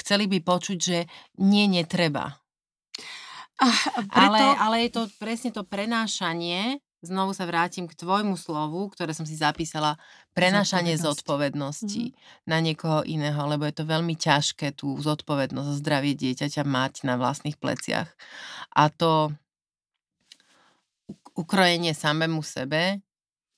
chceli by počuť, že nie, netreba. A preto... ale, ale je to presne to prenášanie znovu sa vrátim k tvojmu slovu, ktoré som si zapísala, prenášanie zodpovednosti mm-hmm. na niekoho iného, lebo je to veľmi ťažké tú zodpovednosť za zdravie dieťaťa mať na vlastných pleciach. A to ukrojenie samému sebe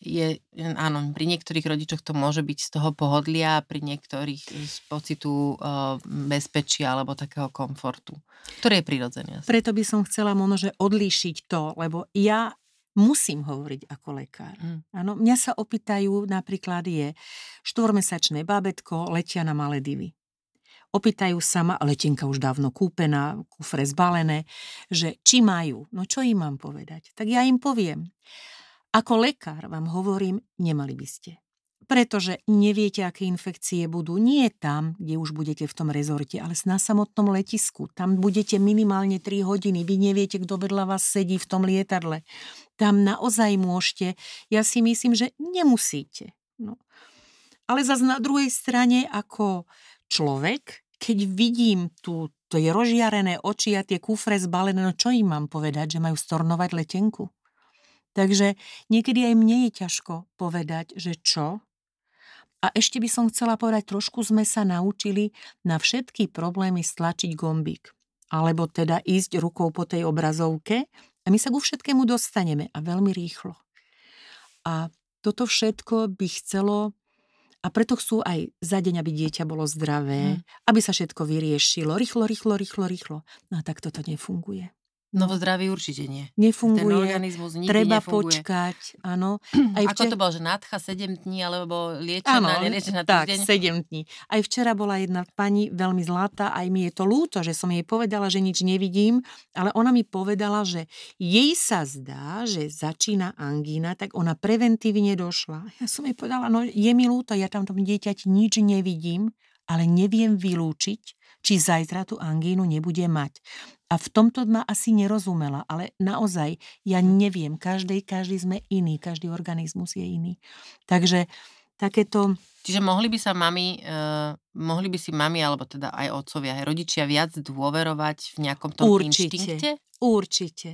je, áno, pri niektorých rodičoch to môže byť z toho pohodlia, pri niektorých z pocitu uh, bezpečia alebo takého komfortu, ktorý je prirodzený. Preto by som chcela možno, že odlíšiť to, lebo ja musím hovoriť ako lekár. Mm. Áno, mňa sa opýtajú, napríklad je štvormesačné bábetko, letia na Maledivy. Opýtajú sa ma, letenka už dávno kúpená, kufre zbalené, že či majú. No čo im mám povedať? Tak ja im poviem. Ako lekár vám hovorím, nemali by ste pretože neviete, aké infekcie budú. Nie tam, kde už budete v tom rezorte, ale na samotnom letisku. Tam budete minimálne 3 hodiny. Vy neviete, kto vedľa vás sedí v tom lietadle. Tam naozaj môžete. Ja si myslím, že nemusíte. No. Ale zase na druhej strane, ako človek, keď vidím tu je rozžiarené oči a tie kufre zbalené, no čo im mám povedať, že majú stornovať letenku? Takže niekedy aj mne je ťažko povedať, že čo, a ešte by som chcela povedať, trošku sme sa naučili na všetky problémy stlačiť gombík. Alebo teda ísť rukou po tej obrazovke a my sa ku všetkému dostaneme a veľmi rýchlo. A toto všetko by chcelo a preto chcú aj za deň, aby dieťa bolo zdravé, mm. aby sa všetko vyriešilo. Rýchlo, rýchlo, rýchlo, rýchlo. No a tak toto nefunguje. No zdraví určite nie. Nefunguje. Ten organizmus nikdy Treba nefunguje. počkať, áno. Aj Ako to bolo, že nadcha 7 dní, alebo liečená, neliečená týždeň? tak, 7 dní. Aj včera bola jedna pani veľmi zlatá, aj mi je to lúto, že som jej povedala, že nič nevidím, ale ona mi povedala, že jej sa zdá, že začína angína, tak ona preventívne došla. Ja som jej povedala, no je mi lúto, ja tam tom dieťať nič nevidím, ale neviem vylúčiť, či zajtra tú angínu nebude mať. A v tomto ma asi nerozumela, ale naozaj ja neviem, každý, každý sme iný, každý organizmus je iný. Takže takéto... Čiže mohli by sa mami, uh, mohli by si mami, alebo teda aj otcovia, aj rodičia viac dôverovať v nejakom tom určite, inštinkte? Určite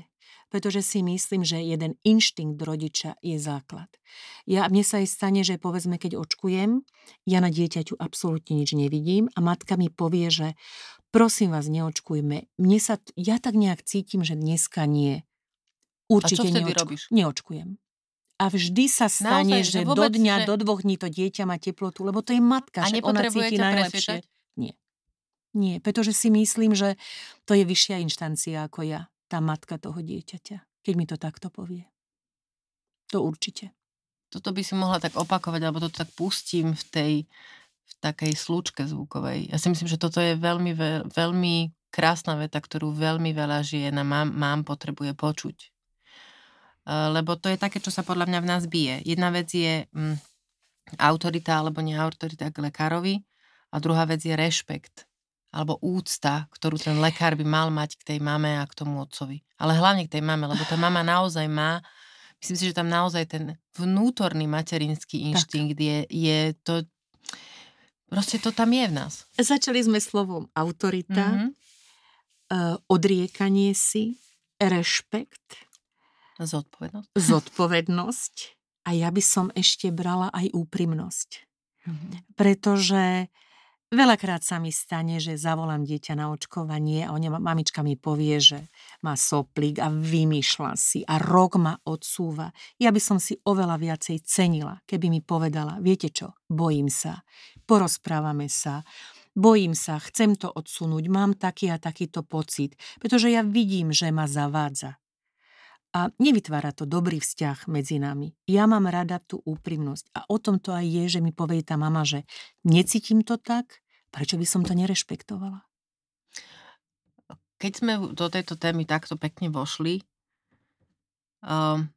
pretože si myslím, že jeden inštinkt rodiča je základ. Ja, mne sa aj stane, že povedzme, keď očkujem, ja na dieťaťu absolútne nič nevidím a matka mi povie, že prosím vás, neočkujme. Mne sa, ja tak nejak cítim, že dneska nie. Určite a čo neočku, robíš? neočkujem. A vždy sa stane, Naozaj, že, že vôbec, do dňa, že... do dvoch dní to dieťa má teplotu, lebo to je matka, a že ona cíti najlepšie. Nie. Nie, pretože si myslím, že to je vyššia inštancia ako ja tá matka toho dieťaťa, keď mi to takto povie. To určite. Toto by si mohla tak opakovať, alebo to tak pustím v tej takej slúčke zvukovej. Ja si myslím, že toto je veľmi, veľmi krásna veta, ktorú veľmi veľa žien a mám, mám potrebuje počuť. E, lebo to je také, čo sa podľa mňa v nás bije. Jedna vec je mm, autorita alebo neautorita k lekárovi a druhá vec je rešpekt alebo úcta, ktorú ten lekár by mal mať k tej mame a k tomu otcovi. Ale hlavne k tej mame, lebo tá mama naozaj má, myslím si, že tam naozaj ten vnútorný materinský inštinkt je, je to, proste to tam je v nás. Začali sme slovom autorita, mm-hmm. odriekanie si, rešpekt. Zodpovednosť. Zodpovednosť. A ja by som ešte brala aj úprimnosť. Mm-hmm. Pretože Veľakrát sa mi stane, že zavolám dieťa na očkovanie a oni, mamička mi povie, že má soplík a vymýšľa si a rok ma odsúva. Ja by som si oveľa viacej cenila, keby mi povedala, viete čo, bojím sa, porozprávame sa, bojím sa, chcem to odsunúť, mám taký a takýto pocit, pretože ja vidím, že ma zavádza. A nevytvára to dobrý vzťah medzi nami. Ja mám rada tú úprimnosť. A o tom to aj je, že mi povie tá mama, že necítim to tak, prečo by som to nerešpektovala? Keď sme do tejto témy takto pekne vošli, um,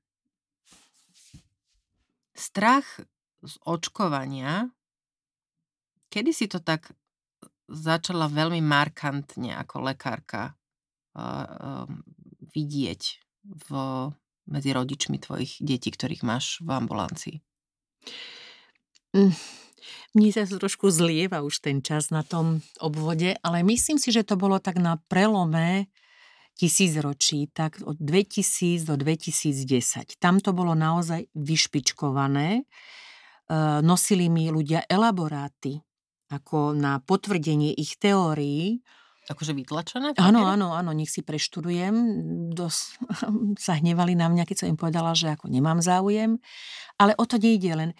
strach z očkovania kedy si to tak začala veľmi markantne ako lekárka uh, uh, vidieť v, medzi rodičmi tvojich detí, ktorých máš v ambulancii? Mm, mne sa trošku zlieva už ten čas na tom obvode, ale myslím si, že to bolo tak na prelome tisícročí, tak od 2000 do 2010. Tam to bolo naozaj vyšpičkované. E, nosili mi ľudia elaboráty ako na potvrdenie ich teórií, Akože vytlačené? Áno, áno, áno, nech si preštudujem. Dos, sa hnevali na mňa, keď som im povedala, že ako nemám záujem. Ale o to nejde len.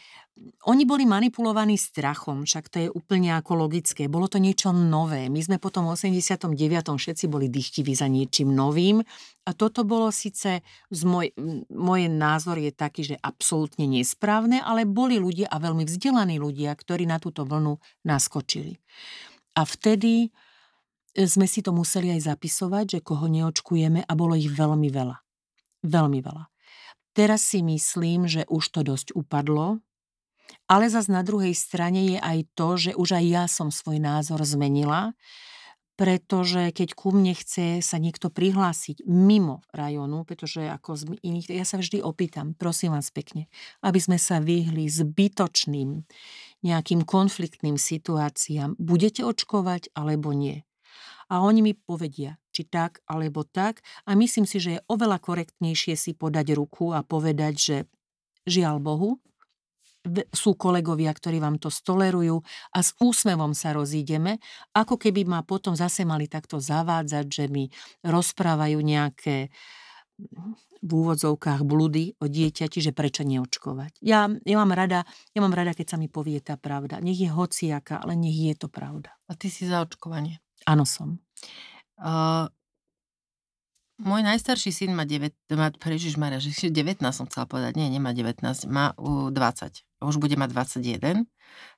Oni boli manipulovaní strachom, však to je úplne ako logické. Bolo to niečo nové. My sme potom v 89. všetci boli dychtiví za niečím novým. A toto bolo síce, z môj, môj názor je taký, že absolútne nesprávne, ale boli ľudia a veľmi vzdelaní ľudia, ktorí na túto vlnu naskočili. A vtedy sme si to museli aj zapisovať, že koho neočkujeme a bolo ich veľmi veľa. Veľmi veľa. Teraz si myslím, že už to dosť upadlo, ale zas na druhej strane je aj to, že už aj ja som svoj názor zmenila, pretože keď ku mne chce sa niekto prihlásiť mimo rajonu, pretože ako z iných, ja sa vždy opýtam, prosím vás pekne, aby sme sa vyhli zbytočným nejakým konfliktným situáciám. Budete očkovať alebo nie? A oni mi povedia, či tak alebo tak a myslím si, že je oveľa korektnejšie si podať ruku a povedať, že žiaľ Bohu, sú kolegovia, ktorí vám to stolerujú a s úsmevom sa rozídeme, ako keby ma potom zase mali takto zavádzať, že mi rozprávajú nejaké v úvodzovkách blúdy o dieťati, že prečo neočkovať. Ja, ja, mám rada, ja mám rada, keď sa mi povie tá pravda. Nech je hociaká, ale nech je to pravda. A ty si za očkovanie? Áno som. Uh, môj najstarší syn má 9, má, Maria, že 19 som chcela povedať, nie, nemá 19, má uh, 20. Už bude mať 21.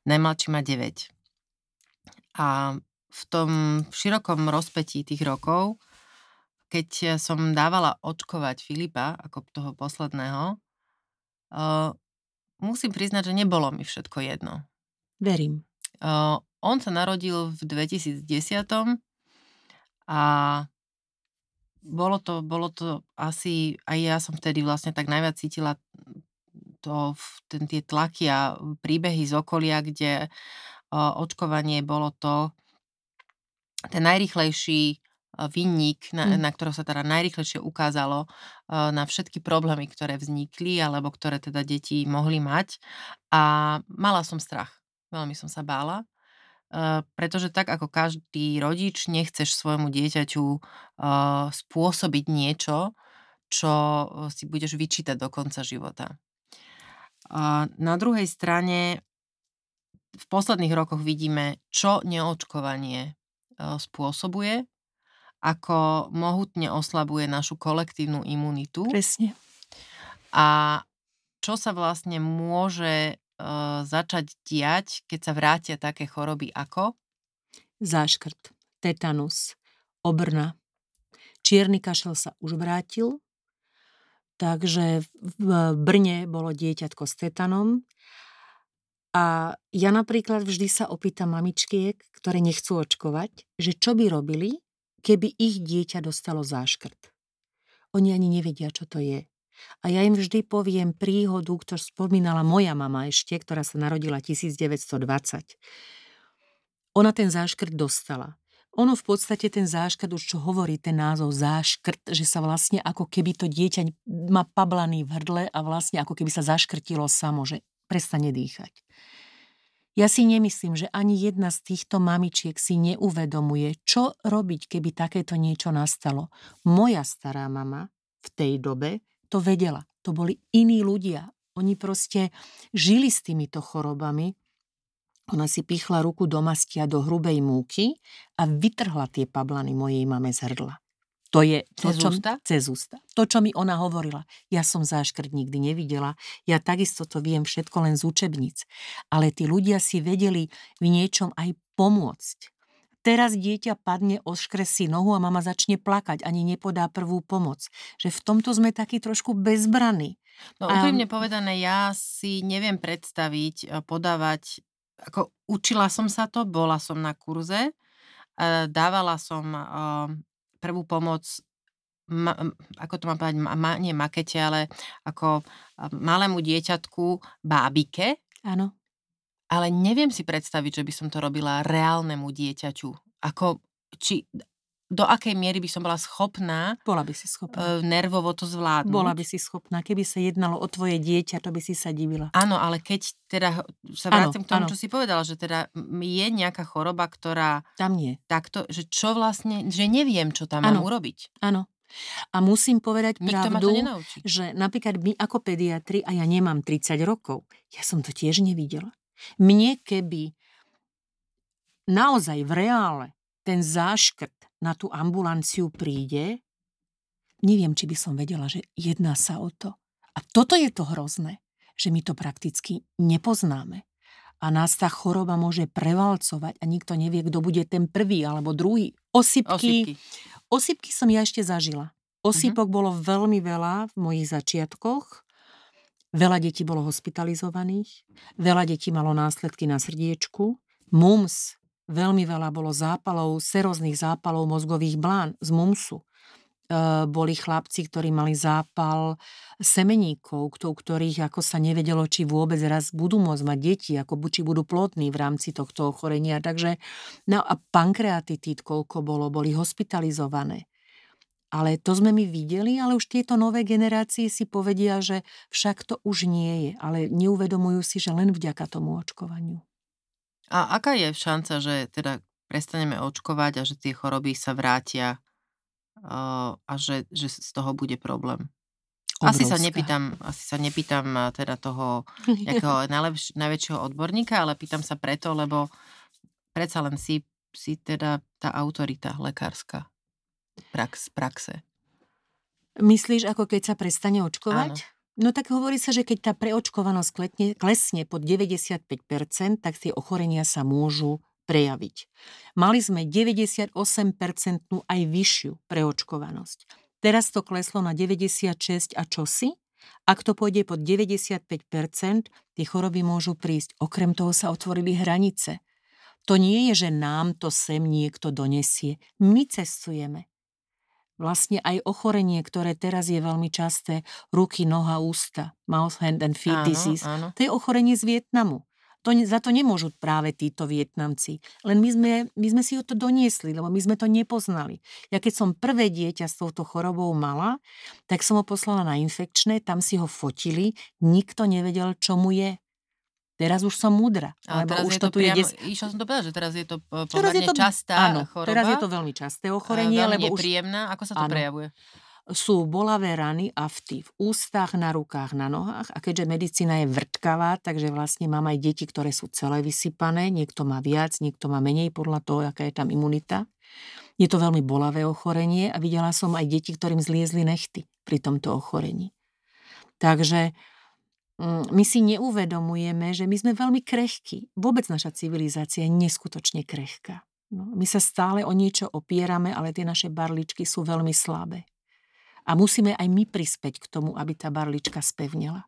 Najmladší má 9. A v tom širokom rozpetí tých rokov, keď som dávala očkovať Filipa, ako toho posledného, uh, musím priznať, že nebolo mi všetko jedno. Verím. Uh, on sa narodil v 2010 a bolo to, bolo to asi, aj ja som vtedy vlastne tak najviac cítila to, ten, tie tlaky a príbehy z okolia, kde uh, očkovanie bolo to ten najrychlejší vinník, na, mm. na ktorého sa teda najrychlejšie ukázalo uh, na všetky problémy, ktoré vznikli alebo ktoré teda deti mohli mať. A mala som strach. Veľmi som sa bála pretože tak ako každý rodič nechceš svojmu dieťaťu spôsobiť niečo, čo si budeš vyčítať do konca života. Na druhej strane v posledných rokoch vidíme, čo neočkovanie spôsobuje, ako mohutne oslabuje našu kolektívnu imunitu. Presne. A čo sa vlastne môže začať diať, keď sa vrátia také choroby ako? Záškrt, tetanus, obrna. Čierny kašel sa už vrátil, takže v Brne bolo dieťatko s tetanom a ja napríklad vždy sa opýtam mamičkiek, ktoré nechcú očkovať, že čo by robili, keby ich dieťa dostalo záškrt. Oni ani nevedia, čo to je. A ja im vždy poviem príhodu, ktorú spomínala moja mama ešte, ktorá sa narodila 1920. Ona ten záškrt dostala. Ono v podstate ten záškrt, už čo hovorí ten názov záškrt, že sa vlastne ako keby to dieťa má pablaný v hrdle a vlastne ako keby sa zaškrtilo samo, že prestane dýchať. Ja si nemyslím, že ani jedna z týchto mamičiek si neuvedomuje, čo robiť, keby takéto niečo nastalo. Moja stará mama v tej dobe to vedela. To boli iní ľudia. Oni proste žili s týmito chorobami. Ona si pichla ruku do mastia do hrubej múky a vytrhla tie pablany mojej mame z hrdla. To je to, cez, čo, ústa? cez ústa. To, čo mi ona hovorila. Ja som záškrt nikdy nevidela. Ja takisto to viem všetko len z učebníc. Ale tí ľudia si vedeli v niečom aj pomôcť. Teraz dieťa padne, oškresí nohu a mama začne plakať, ani nepodá prvú pomoc. Že v tomto sme takí trošku bezbraní. No úprimne povedané, ja si neviem predstaviť eh, podávať ako učila som sa to, bola som na kurze, dávala som prvú pomoc ma, ako to mám povedať, ma, nie makete, ale ako malému dieťatku bábike. Áno. Ale neviem si predstaviť, že by som to robila reálnemu dieťaťu. Ako, či, do akej miery by som bola schopná bola by si schopná. E, nervovo to zvládnuť. Bola by si schopná. Keby sa jednalo o tvoje dieťa, to by si sa divila. Áno, ale keď teda sa vrátim k tomu, ano. čo si povedala, že teda je nejaká choroba, ktorá... Tam nie. Takto, že čo vlastne, že neviem, čo tam ano. mám urobiť. Áno. A musím povedať Nikto pravdu, že napríklad my ako pediatri, a ja nemám 30 rokov, ja som to tiež nevidela. Mne keby naozaj v reále ten záškrt na tú ambulanciu príde, neviem, či by som vedela, že jedná sa o to. A toto je to hrozné, že my to prakticky nepoznáme. A nás tá choroba môže prevalcovať a nikto nevie, kto bude ten prvý alebo druhý. Osypky. Osypky, Osypky som ja ešte zažila. Osýpok uh-huh. bolo veľmi veľa v mojich začiatkoch. Veľa detí bolo hospitalizovaných, veľa detí malo následky na srdiečku. MUMS, veľmi veľa bolo zápalov, seróznych zápalov mozgových blán z MUMSu. E, boli chlapci, ktorí mali zápal semeníkov, ktorých ako sa nevedelo, či vôbec raz budú môcť mať deti, ako či budú plodní v rámci tohto ochorenia. Takže, no a pankreatitid, koľko bolo, boli hospitalizované. Ale to sme my videli, ale už tieto nové generácie si povedia, že však to už nie je, ale neuvedomujú si, že len vďaka tomu očkovaniu. A aká je šanca, že teda prestaneme očkovať a že tie choroby sa vrátia uh, a že, že z toho bude problém? Obrovská. Asi sa nepýtam, asi sa nepýtam teda toho nejakého najlepš- najväčšieho odborníka, ale pýtam sa preto, lebo predsa len si, si teda tá autorita lekárska prax, praxe. Myslíš, ako keď sa prestane očkovať? Áno. No tak hovorí sa, že keď tá preočkovanosť kletne, klesne pod 95%, tak tie ochorenia sa môžu prejaviť. Mali sme 98% aj vyššiu preočkovanosť. Teraz to kleslo na 96 a čosi? Ak to pôjde pod 95%, tie choroby môžu prísť. Okrem toho sa otvorili hranice. To nie je, že nám to sem niekto donesie. My cestujeme vlastne aj ochorenie, ktoré teraz je veľmi časté, ruky, noha, ústa, mouth, hand and feet áno, disease, áno. to je ochorenie z Vietnamu. To, za to nemôžu práve títo Vietnamci. Len my sme, my sme si ho to doniesli, lebo my sme to nepoznali. Ja keď som prvé dieťa s touto chorobou mala, tak som ho poslala na infekčné, tam si ho fotili, nikto nevedel, čo mu je. Teraz už som múdra. Ale teraz už je to, to tu priamo, je... Išla som to povedať, že teraz je to pomerne teraz je to, častá áno, choroba. teraz je to veľmi časté ochorenie. Veľmi lebo nepríjemná. Už, Ako sa to áno, prejavuje? Sú bolavé rany a vty v ústach, na rukách, na nohách. A keďže medicína je vrtkavá, takže vlastne mám aj deti, ktoré sú celé vysypané. Niekto má viac, niekto má menej podľa toho, aká je tam imunita. Je to veľmi bolavé ochorenie a videla som aj deti, ktorým zliezli nechty pri tomto ochorení. Takže my si neuvedomujeme, že my sme veľmi krehkí. Vôbec naša civilizácia je neskutočne krehká. No, my sa stále o niečo opierame, ale tie naše barličky sú veľmi slabé. A musíme aj my prispäť k tomu, aby tá barlička spevnila.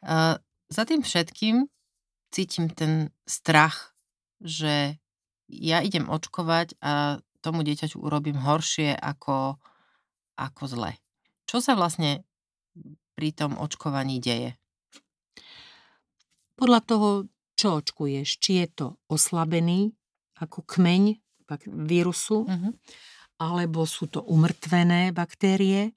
Uh, za tým všetkým cítim ten strach, že ja idem očkovať a tomu dieťaťu urobím horšie ako, ako zle. Čo sa vlastne pri tom očkovaní deje? Podľa toho, čo očkuješ, či je to oslabený ako kmeň vírusu, uh-huh. alebo sú to umrtvené baktérie.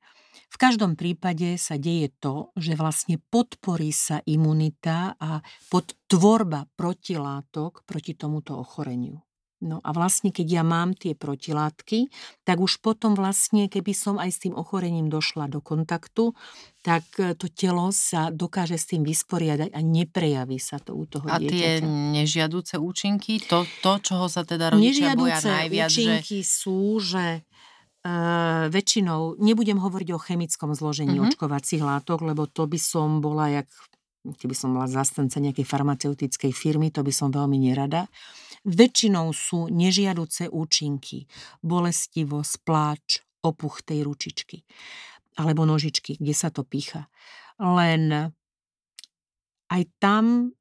V každom prípade sa deje to, že vlastne podporí sa imunita a podtvorba protilátok proti tomuto ochoreniu. No a vlastne, keď ja mám tie protilátky, tak už potom vlastne, keby som aj s tým ochorením došla do kontaktu, tak e, to telo sa dokáže s tým vysporiadať a neprejaví sa to u toho A dieťaťa. tie nežiaduce účinky, to, to čoho sa teda rodičia boja najviac? účinky že... sú, že Uh, väčšinou, nebudem hovoriť o chemickom zložení uh-huh. očkovacích látok, lebo to by som bola, jak, keby som bola zastanca nejakej farmaceutickej firmy, to by som veľmi nerada. Väčšinou sú nežiaduce účinky, bolestivosť, pláč, opuch tej ručičky alebo nožičky, kde sa to pícha. Len aj tam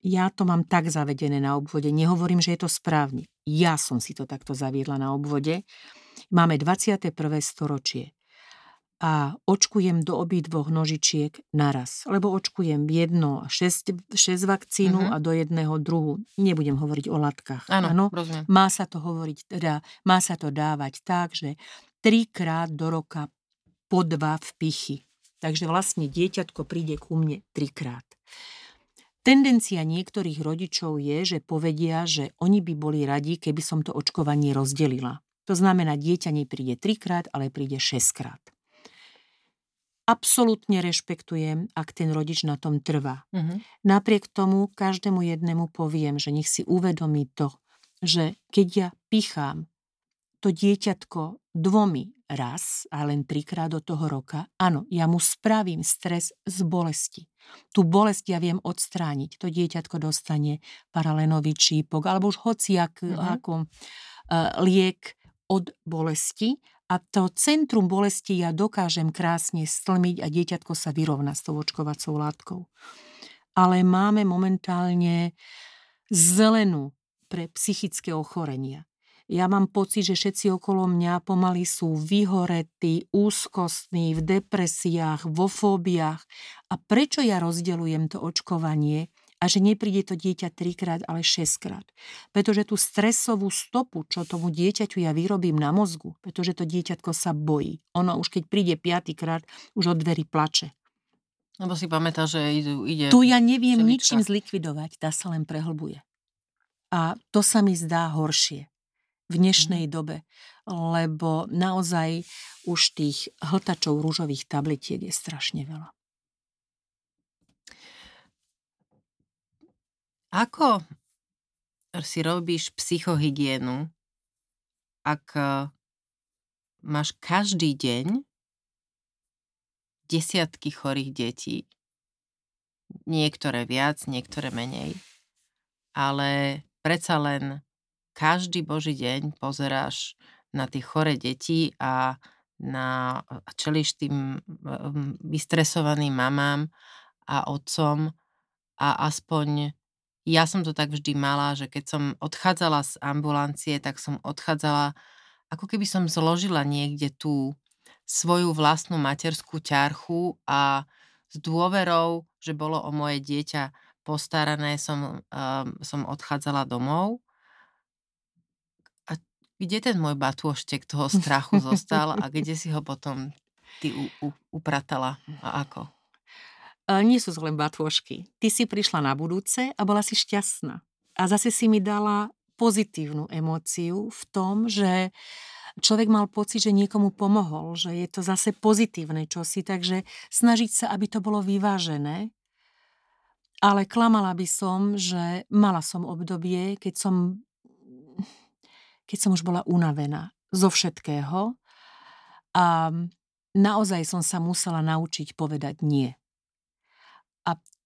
Ja to mám tak zavedené na obvode. Nehovorím, že je to správne. Ja som si to takto zaviedla na obvode. Máme 21. storočie a očkujem do obidvoch nožičiek naraz. Lebo očkujem jedno, šesť, šesť vakcínu uh-huh. a do jedného druhu. Nebudem hovoriť o latkách. Áno, Má sa to hovoriť, teda má sa to dávať tak, že trikrát do roka po dva vpichy. Takže vlastne dieťatko príde ku mne trikrát. Tendencia niektorých rodičov je, že povedia, že oni by boli radi, keby som to očkovanie rozdelila. To znamená, dieťa nepríde trikrát, ale príde šestkrát absolútne rešpektujem, ak ten rodič na tom trvá. Uh-huh. Napriek tomu každému jednému poviem, že nech si uvedomí to, že keď ja pichám to dieťatko dvomi raz a len trikrát do toho roka, áno, ja mu spravím stres z bolesti. Tú bolesť ja viem odstrániť. To dieťatko dostane paralenový čípok alebo už hociak uh-huh. ako, uh, liek od bolesti a to centrum bolesti ja dokážem krásne stlmiť a dieťatko sa vyrovná s tou očkovacou látkou. Ale máme momentálne zelenú pre psychické ochorenia. Ja mám pocit, že všetci okolo mňa pomaly sú vyhoretí, úzkostní, v depresiách, vo fóbiách. A prečo ja rozdelujem to očkovanie? A že nepríde to dieťa trikrát, ale šestkrát. Pretože tú stresovú stopu, čo tomu dieťaťu ja vyrobím na mozgu, pretože to dieťatko sa bojí. Ono už keď príde piatýkrát, už od dverí plače. Lebo si pamätá, že idú, ide... Tu ja neviem všelička. ničím zlikvidovať, tá sa len prehlbuje. A to sa mi zdá horšie v dnešnej mm. dobe, lebo naozaj už tých hltačov rúžových tabletiek je strašne veľa. Ako si robíš psychohygienu, ak e, máš každý deň desiatky chorých detí, niektoré viac, niektoré menej, ale predsa len každý boží deň pozeráš na tie chore deti a na, čeliš tým vystresovaným mamám a otcom a aspoň ja som to tak vždy mala, že keď som odchádzala z ambulancie, tak som odchádzala, ako keby som zložila niekde tú svoju vlastnú materskú ťarchu a s dôverou, že bolo o moje dieťa postarané, som, um, som odchádzala domov. A kde ten môj batôštek toho strachu zostal a kde si ho potom ty u, u, upratala a ako? Nie sú len batôžky. Ty si prišla na budúce a bola si šťastná. A zase si mi dala pozitívnu emóciu v tom, že človek mal pocit, že niekomu pomohol, že je to zase pozitívne čosi, takže snažiť sa, aby to bolo vyvážené. Ale klamala by som, že mala som obdobie, keď som, keď som už bola unavená zo všetkého a naozaj som sa musela naučiť povedať nie.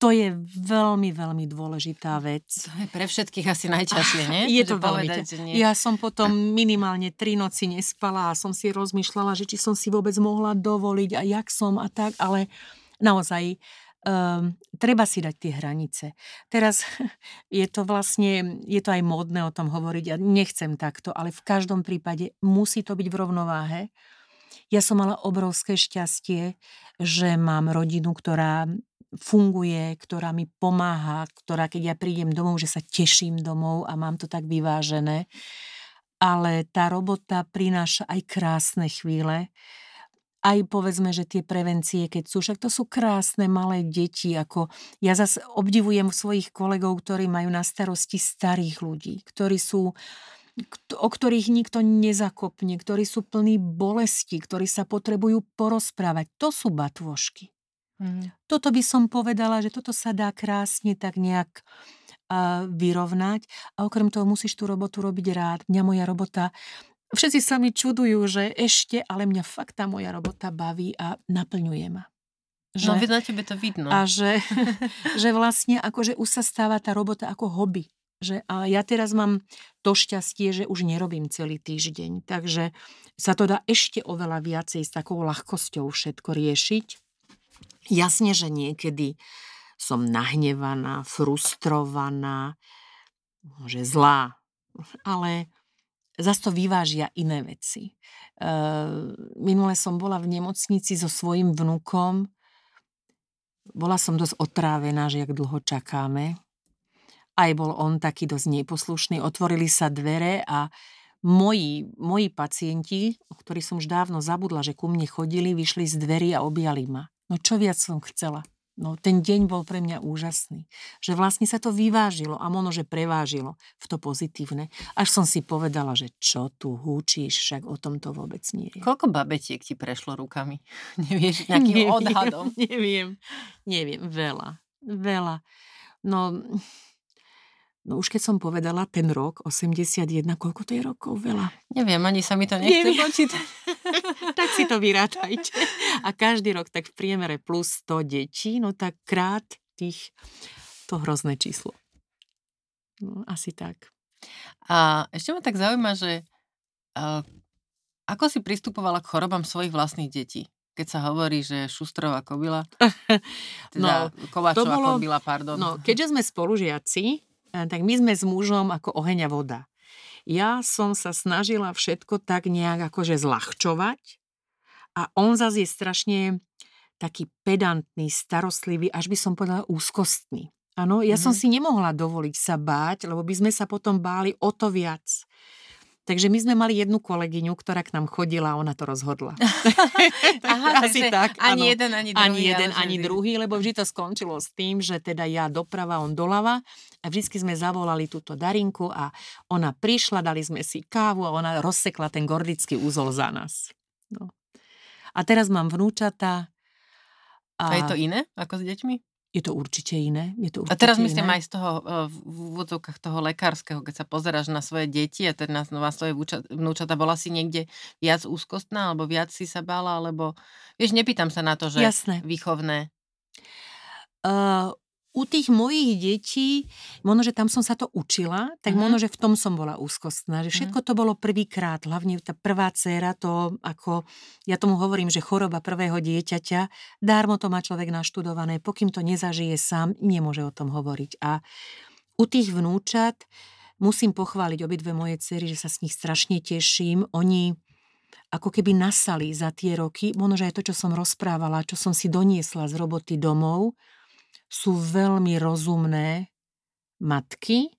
To je veľmi, veľmi dôležitá vec. To je pre všetkých asi najťažšie, nie? Je to veľmi nie. Ja som potom minimálne tri noci nespala a som si rozmýšľala, že či som si vôbec mohla dovoliť a jak som a tak, ale naozaj um, treba si dať tie hranice. Teraz je to vlastne, je to aj módne o tom hovoriť a nechcem takto, ale v každom prípade musí to byť v rovnováhe. Ja som mala obrovské šťastie, že mám rodinu, ktorá funguje, ktorá mi pomáha, ktorá keď ja prídem domov, že sa teším domov a mám to tak vyvážené. Ale tá robota prináša aj krásne chvíle, aj povedzme, že tie prevencie, keď sú, však to sú krásne malé deti, ako ja zase obdivujem svojich kolegov, ktorí majú na starosti starých ľudí, ktorí sú o ktorých nikto nezakopne, ktorí sú plní bolesti, ktorí sa potrebujú porozprávať. To sú batvošky. Mm. Toto by som povedala, že toto sa dá krásne tak nejak uh, vyrovnať a okrem toho musíš tú robotu robiť rád. Mňa moja robota Všetci sa mi čudujú, že ešte, ale mňa fakt tá moja robota baví a naplňuje ma. Že, no, na tebe to vidno. A že, že vlastne akože už sa stáva tá robota ako hobby. Že, a ja teraz mám to šťastie, že už nerobím celý týždeň, takže sa to dá ešte oveľa viacej s takou ľahkosťou všetko riešiť. Jasne, že niekedy som nahnevaná, frustrovaná, že zlá. Ale zase to vyvážia iné veci. Minule som bola v nemocnici so svojím vnukom. Bola som dosť otrávená, že jak dlho čakáme. Aj bol on taký dosť neposlušný. Otvorili sa dvere a moji, moji pacienti, o ktorých som už dávno zabudla, že ku mne chodili, vyšli z dverí a objali ma. No čo viac som chcela? No ten deň bol pre mňa úžasný. Že vlastne sa to vyvážilo a možno, že prevážilo v to pozitívne. Až som si povedala, že čo tu húčíš, však o tom to vôbec nie je. Koľko babetiek ti prešlo rukami? Nevieš nejakým neviem, odhadom? Neviem, neviem, veľa, veľa. No, No už keď som povedala ten rok, 81, koľko to je rokov? Veľa. Neviem, ani sa mi to nechce počítať. tak si to vyrátajte. A každý rok tak v priemere plus 100 detí, no tak krát tých, to hrozné číslo. No, asi tak. A ešte ma tak zaujíma, že uh, ako si pristupovala k chorobám svojich vlastných detí? Keď sa hovorí, že Šustrová kobila, teda no, Kovačová bolo, kobila, pardon. No, keďže sme spolužiaci, tak my sme s mužom ako oheň a voda. Ja som sa snažila všetko tak nejak akože zľahčovať a on zase je strašne taký pedantný, starostlivý, až by som povedala úzkostný. Áno, ja mm-hmm. som si nemohla dovoliť sa báť, lebo by sme sa potom báli o to viac. Takže my sme mali jednu kolegyňu, ktorá k nám chodila a ona to rozhodla. Aha, Asi tak, ani áno. jeden, ani druhý. Ani jeden, ani vždy. druhý, lebo vždy to skončilo s tým, že teda ja doprava, on doľava a vždy sme zavolali túto Darinku a ona prišla, dali sme si kávu a ona rozsekla ten gordický úzol za nás. No. A teraz mám vnúčata. A... a je to iné ako s deťmi? Je to určite iné. Je to určite a teraz myslím iné. aj z toho, e, v úvodzovkách toho lekárskeho, keď sa pozeráš na svoje deti a teda na svoje vnúčata, bola si niekde viac úzkostná, alebo viac si sa bála, alebo... Vieš, nepýtam sa na to, že Jasné. výchovné. Uh, u tých mojich detí, možno, že tam som sa to učila, tak mm-hmm. možno, že v tom som bola úzkostná. Že všetko to bolo prvýkrát, hlavne tá prvá dcéra, to ako, ja tomu hovorím, že choroba prvého dieťaťa, dármo to má človek naštudované, pokým to nezažije sám, nemôže o tom hovoriť. A u tých vnúčat musím pochváliť obidve moje cery, že sa s nich strašne teším. Oni ako keby nasali za tie roky, možno, že aj to, čo som rozprávala, čo som si doniesla z roboty domov, sú veľmi rozumné matky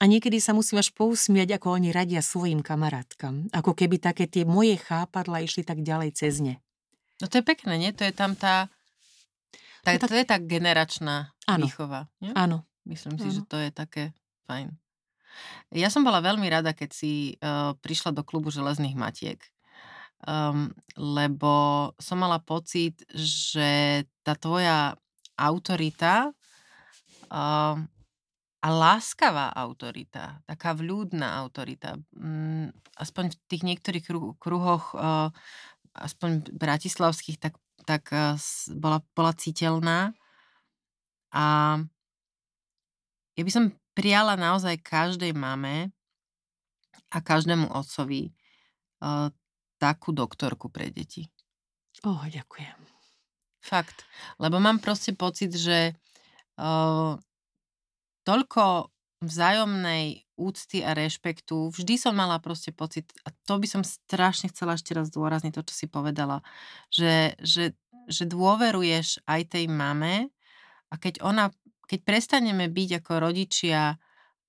a niekedy sa musím až pousmiať, ako oni radia svojim kamarátkam. Ako keby také tie moje chápadla išli tak ďalej cez ne. No to je pekné, nie? To je tam tá... tá no tak... To je tá generačná ano. výchova. Nie? Áno. Myslím si, ano. že to je také fajn. Ja som bola veľmi rada, keď si uh, prišla do klubu železných matiek. Um, lebo som mala pocit, že tá tvoja autorita uh, a láskavá autorita, taká vľúdna autorita. Um, aspoň v tých niektorých kruhoch, uh, aspoň bratislavských, tak, tak uh, bola, bola citeľná. A ja by som prijala naozaj každej mame a každému otcovi uh, takú doktorku pre deti. Oh, ďakujem. Fakt. Lebo mám proste pocit, že uh, toľko vzájomnej úcty a rešpektu, vždy som mala proste pocit, a to by som strašne chcela ešte raz zdôrazniť, to, čo si povedala, že, že, že dôveruješ aj tej mame a keď ona, keď prestaneme byť ako rodičia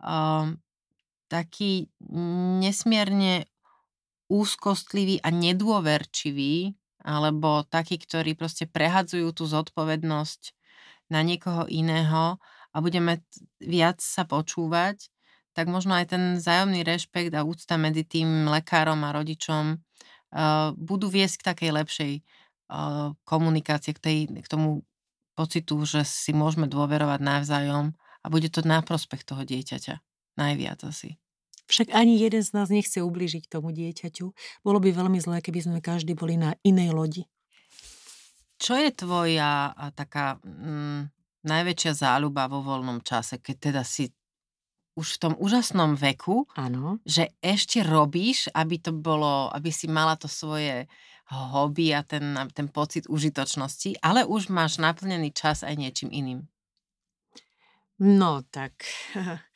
um, taký nesmierne úzkostlivý a nedôverčivý alebo takí, ktorí proste prehadzujú tú zodpovednosť na niekoho iného a budeme viac sa počúvať, tak možno aj ten zájomný rešpekt a úcta medzi tým lekárom a rodičom uh, budú viesť k takej lepšej uh, komunikácie, k, tej, k tomu pocitu, že si môžeme dôverovať navzájom a bude to na prospech toho dieťaťa. Najviac asi. Však ani jeden z nás nechce ublížiť tomu dieťaťu. Bolo by veľmi zlé, keby sme každý boli na inej lodi. Čo je tvoja taká mm, najväčšia záľuba vo voľnom čase, keď teda si už v tom úžasnom veku, ano. že ešte robíš, aby to bolo, aby si mala to svoje hobby a ten, ten pocit užitočnosti, ale už máš naplnený čas aj niečím iným. No tak.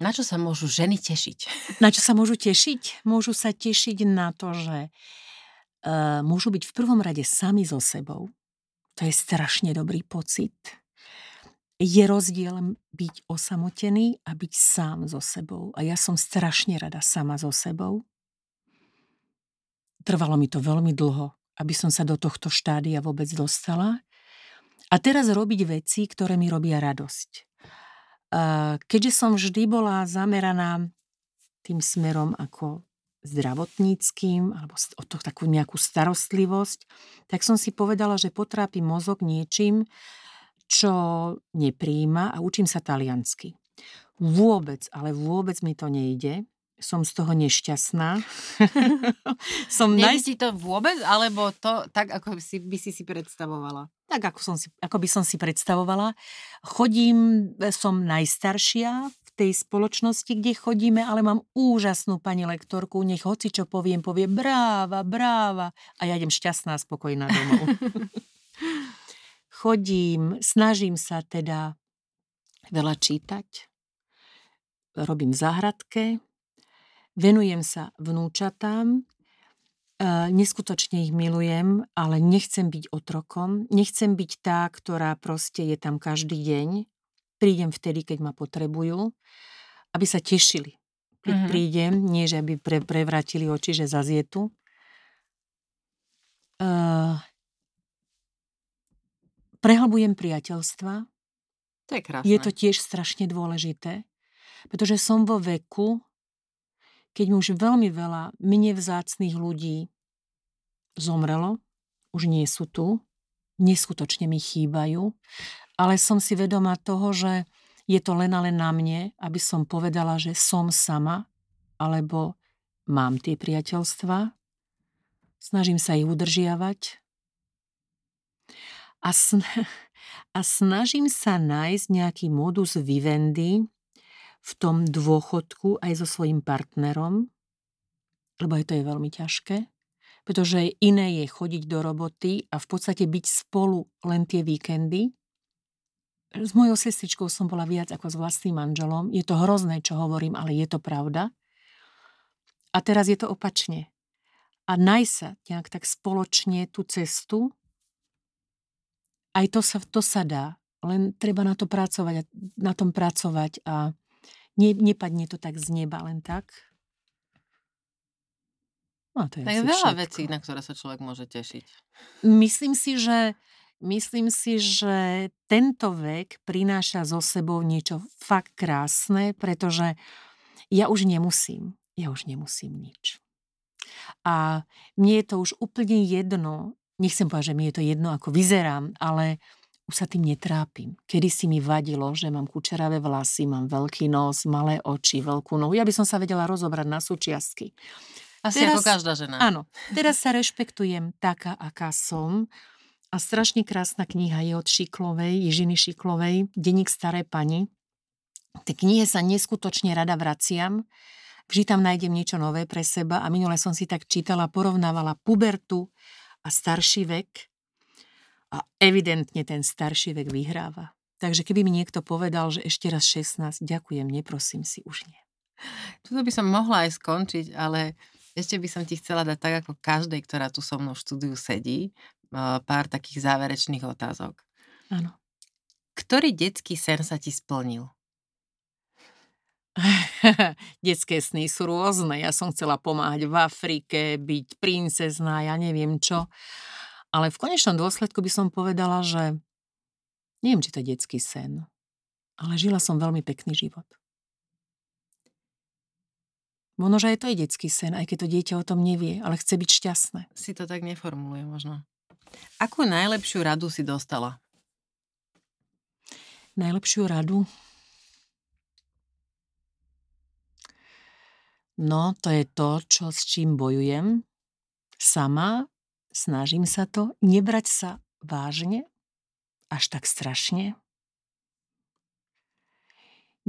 Na čo sa môžu ženy tešiť? Na čo sa môžu tešiť? Môžu sa tešiť na to, že uh, môžu byť v prvom rade sami so sebou. To je strašne dobrý pocit. Je rozdiel byť osamotený a byť sám so sebou. A ja som strašne rada sama so sebou. Trvalo mi to veľmi dlho, aby som sa do tohto štádia vôbec dostala. A teraz robiť veci, ktoré mi robia radosť. Keďže som vždy bola zameraná tým smerom ako zdravotníckým alebo o to takú nejakú starostlivosť, tak som si povedala, že potrápi mozog niečím, čo nepríjima a učím sa taliansky. Vôbec, ale vôbec mi to nejde som z toho nešťastná. som naj... to vôbec, alebo to tak, ako si, by si si predstavovala? Tak, ako, som si, ako by som si predstavovala. Chodím, som najstaršia v tej spoločnosti, kde chodíme, ale mám úžasnú pani lektorku, nech hoci čo poviem, povie bráva, bráva. A ja idem šťastná a spokojná domov. Chodím, snažím sa teda veľa čítať, robím v záhradke, Venujem sa vnúčatám, neskutočne ich milujem, ale nechcem byť otrokom, nechcem byť tá, ktorá proste je tam každý deň. Prídem vtedy, keď ma potrebujú, aby sa tešili. Keď mm-hmm. prídem, nie že aby pre, prevratili oči, že zase je tu. Uh, prehlbujem priateľstva. To je krásne. Je to tiež strašne dôležité, pretože som vo veku, keď už veľmi veľa mne vzácných ľudí zomrelo, už nie sú tu, neskutočne mi chýbajú, ale som si vedomá toho, že je to len a len na mne, aby som povedala, že som sama, alebo mám tie priateľstva, snažím sa ich udržiavať. A, sn- a snažím sa nájsť nejaký modus vivendi, v tom dôchodku aj so svojím partnerom, lebo aj to je veľmi ťažké, pretože iné je chodiť do roboty a v podstate byť spolu len tie víkendy. S mojou sestričkou som bola viac ako s vlastným manželom. Je to hrozné, čo hovorím, ale je to pravda. A teraz je to opačne. A nájsť nejak tak spoločne tú cestu, aj to sa, to sa dá. Len treba na to pracovať, na tom pracovať a Ne, nepadne to tak z neba len tak. No, to je tak veľa všetko. vecí, na ktoré sa človek môže tešiť. Myslím si, že Myslím si, že tento vek prináša so sebou niečo fakt krásne, pretože ja už nemusím. Ja už nemusím nič. A mne je to už úplne jedno, nechcem povedať, že mi je to jedno, ako vyzerám, ale už sa tým netrápim. Kedy si mi vadilo, že mám kučeravé vlasy, mám veľký nos, malé oči, veľkú nohu. Ja by som sa vedela rozobrať na súčiastky. Asi teraz, ako každá žena. Áno. Teraz sa rešpektujem taká, aká som. A strašne krásna kniha je od Šiklovej, Ježiny Šiklovej, Deník staré pani. Tie knihe sa neskutočne rada vraciam. Vždy tam nájdem niečo nové pre seba a minule som si tak čítala, porovnávala pubertu a starší vek a evidentne ten starší vek vyhráva. Takže keby mi niekto povedal, že ešte raz 16, ďakujem, neprosím si, už nie. Tuto by som mohla aj skončiť, ale ešte by som ti chcela dať tak ako každej, ktorá tu so mnou v štúdiu sedí, pár takých záverečných otázok. Áno. Ktorý detský sen sa ti splnil? Detské sny sú rôzne. Ja som chcela pomáhať v Afrike, byť princezná, ja neviem čo. Ale v konečnom dôsledku by som povedala, že neviem, či to je detský sen, ale žila som veľmi pekný život. Možno, že aj to je detský sen, aj keď to dieťa o tom nevie, ale chce byť šťastné. Si to tak neformuluje možno. Akú najlepšiu radu si dostala? Najlepšiu radu? No, to je to, čo, s čím bojujem. Sama snažím sa to, nebrať sa vážne, až tak strašne.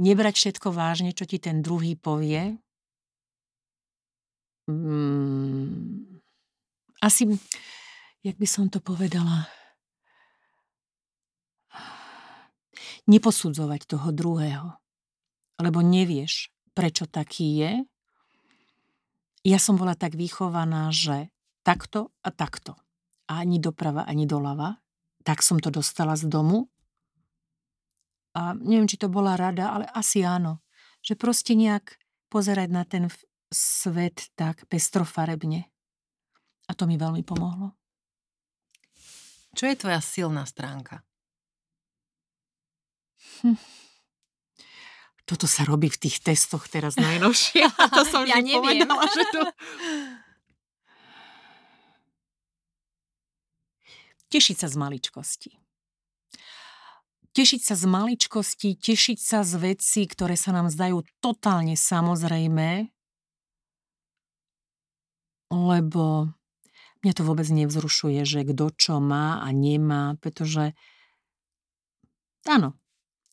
Nebrať všetko vážne, čo ti ten druhý povie. Mm, asi, jak by som to povedala, neposudzovať toho druhého, lebo nevieš, prečo taký je. Ja som bola tak vychovaná, že takto a takto. A ani doprava, ani doľava. Tak som to dostala z domu. A neviem, či to bola rada, ale asi áno. Že proste nejak pozerať na ten svet tak pestrofarebne. A to mi veľmi pomohlo. Čo je tvoja silná stránka? Hm. Toto sa robí v tých testoch teraz najnovšie. to som ja neviem. povedala, že to... Tešiť sa z maličkosti. Tešiť sa z maličkosti, tešiť sa z vecí, ktoré sa nám zdajú totálne samozrejme, lebo mňa to vôbec nevzrušuje, že kto čo má a nemá, pretože áno,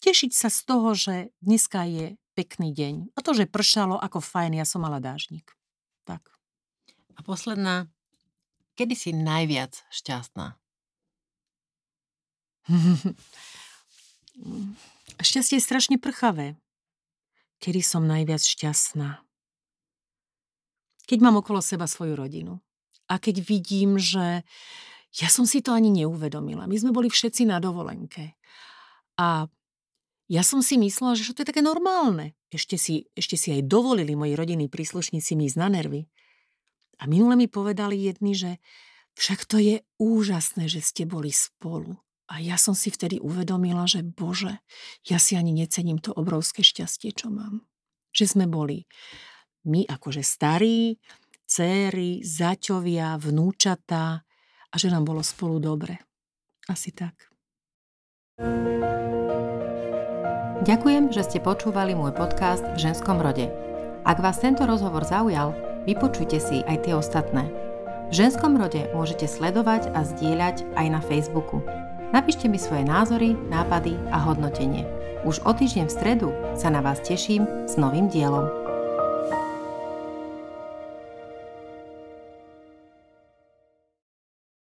tešiť sa z toho, že dneska je pekný deň. A to, že pršalo, ako fajn, ja som mala dážnik. Tak. A posledná, kedy si najviac šťastná? Šťastie je strašne prchavé. Kedy som najviac šťastná? Keď mám okolo seba svoju rodinu. A keď vidím, že ja som si to ani neuvedomila. My sme boli všetci na dovolenke. A ja som si myslela, že to je také normálne. Ešte si, ešte si aj dovolili moji rodinní príslušníci mi ísť na nervy. A minule mi povedali jedni, že však to je úžasné, že ste boli spolu. A ja som si vtedy uvedomila, že bože, ja si ani necením to obrovské šťastie, čo mám. Že sme boli my akože starí, céry, zaťovia, vnúčatá a že nám bolo spolu dobre. Asi tak. Ďakujem, že ste počúvali môj podcast v ženskom rode. Ak vás tento rozhovor zaujal, vypočujte si aj tie ostatné. V ženskom rode môžete sledovať a zdieľať aj na Facebooku. Napíšte mi svoje názory, nápady a hodnotenie. Už o týždeň v stredu sa na vás teším s novým dielom.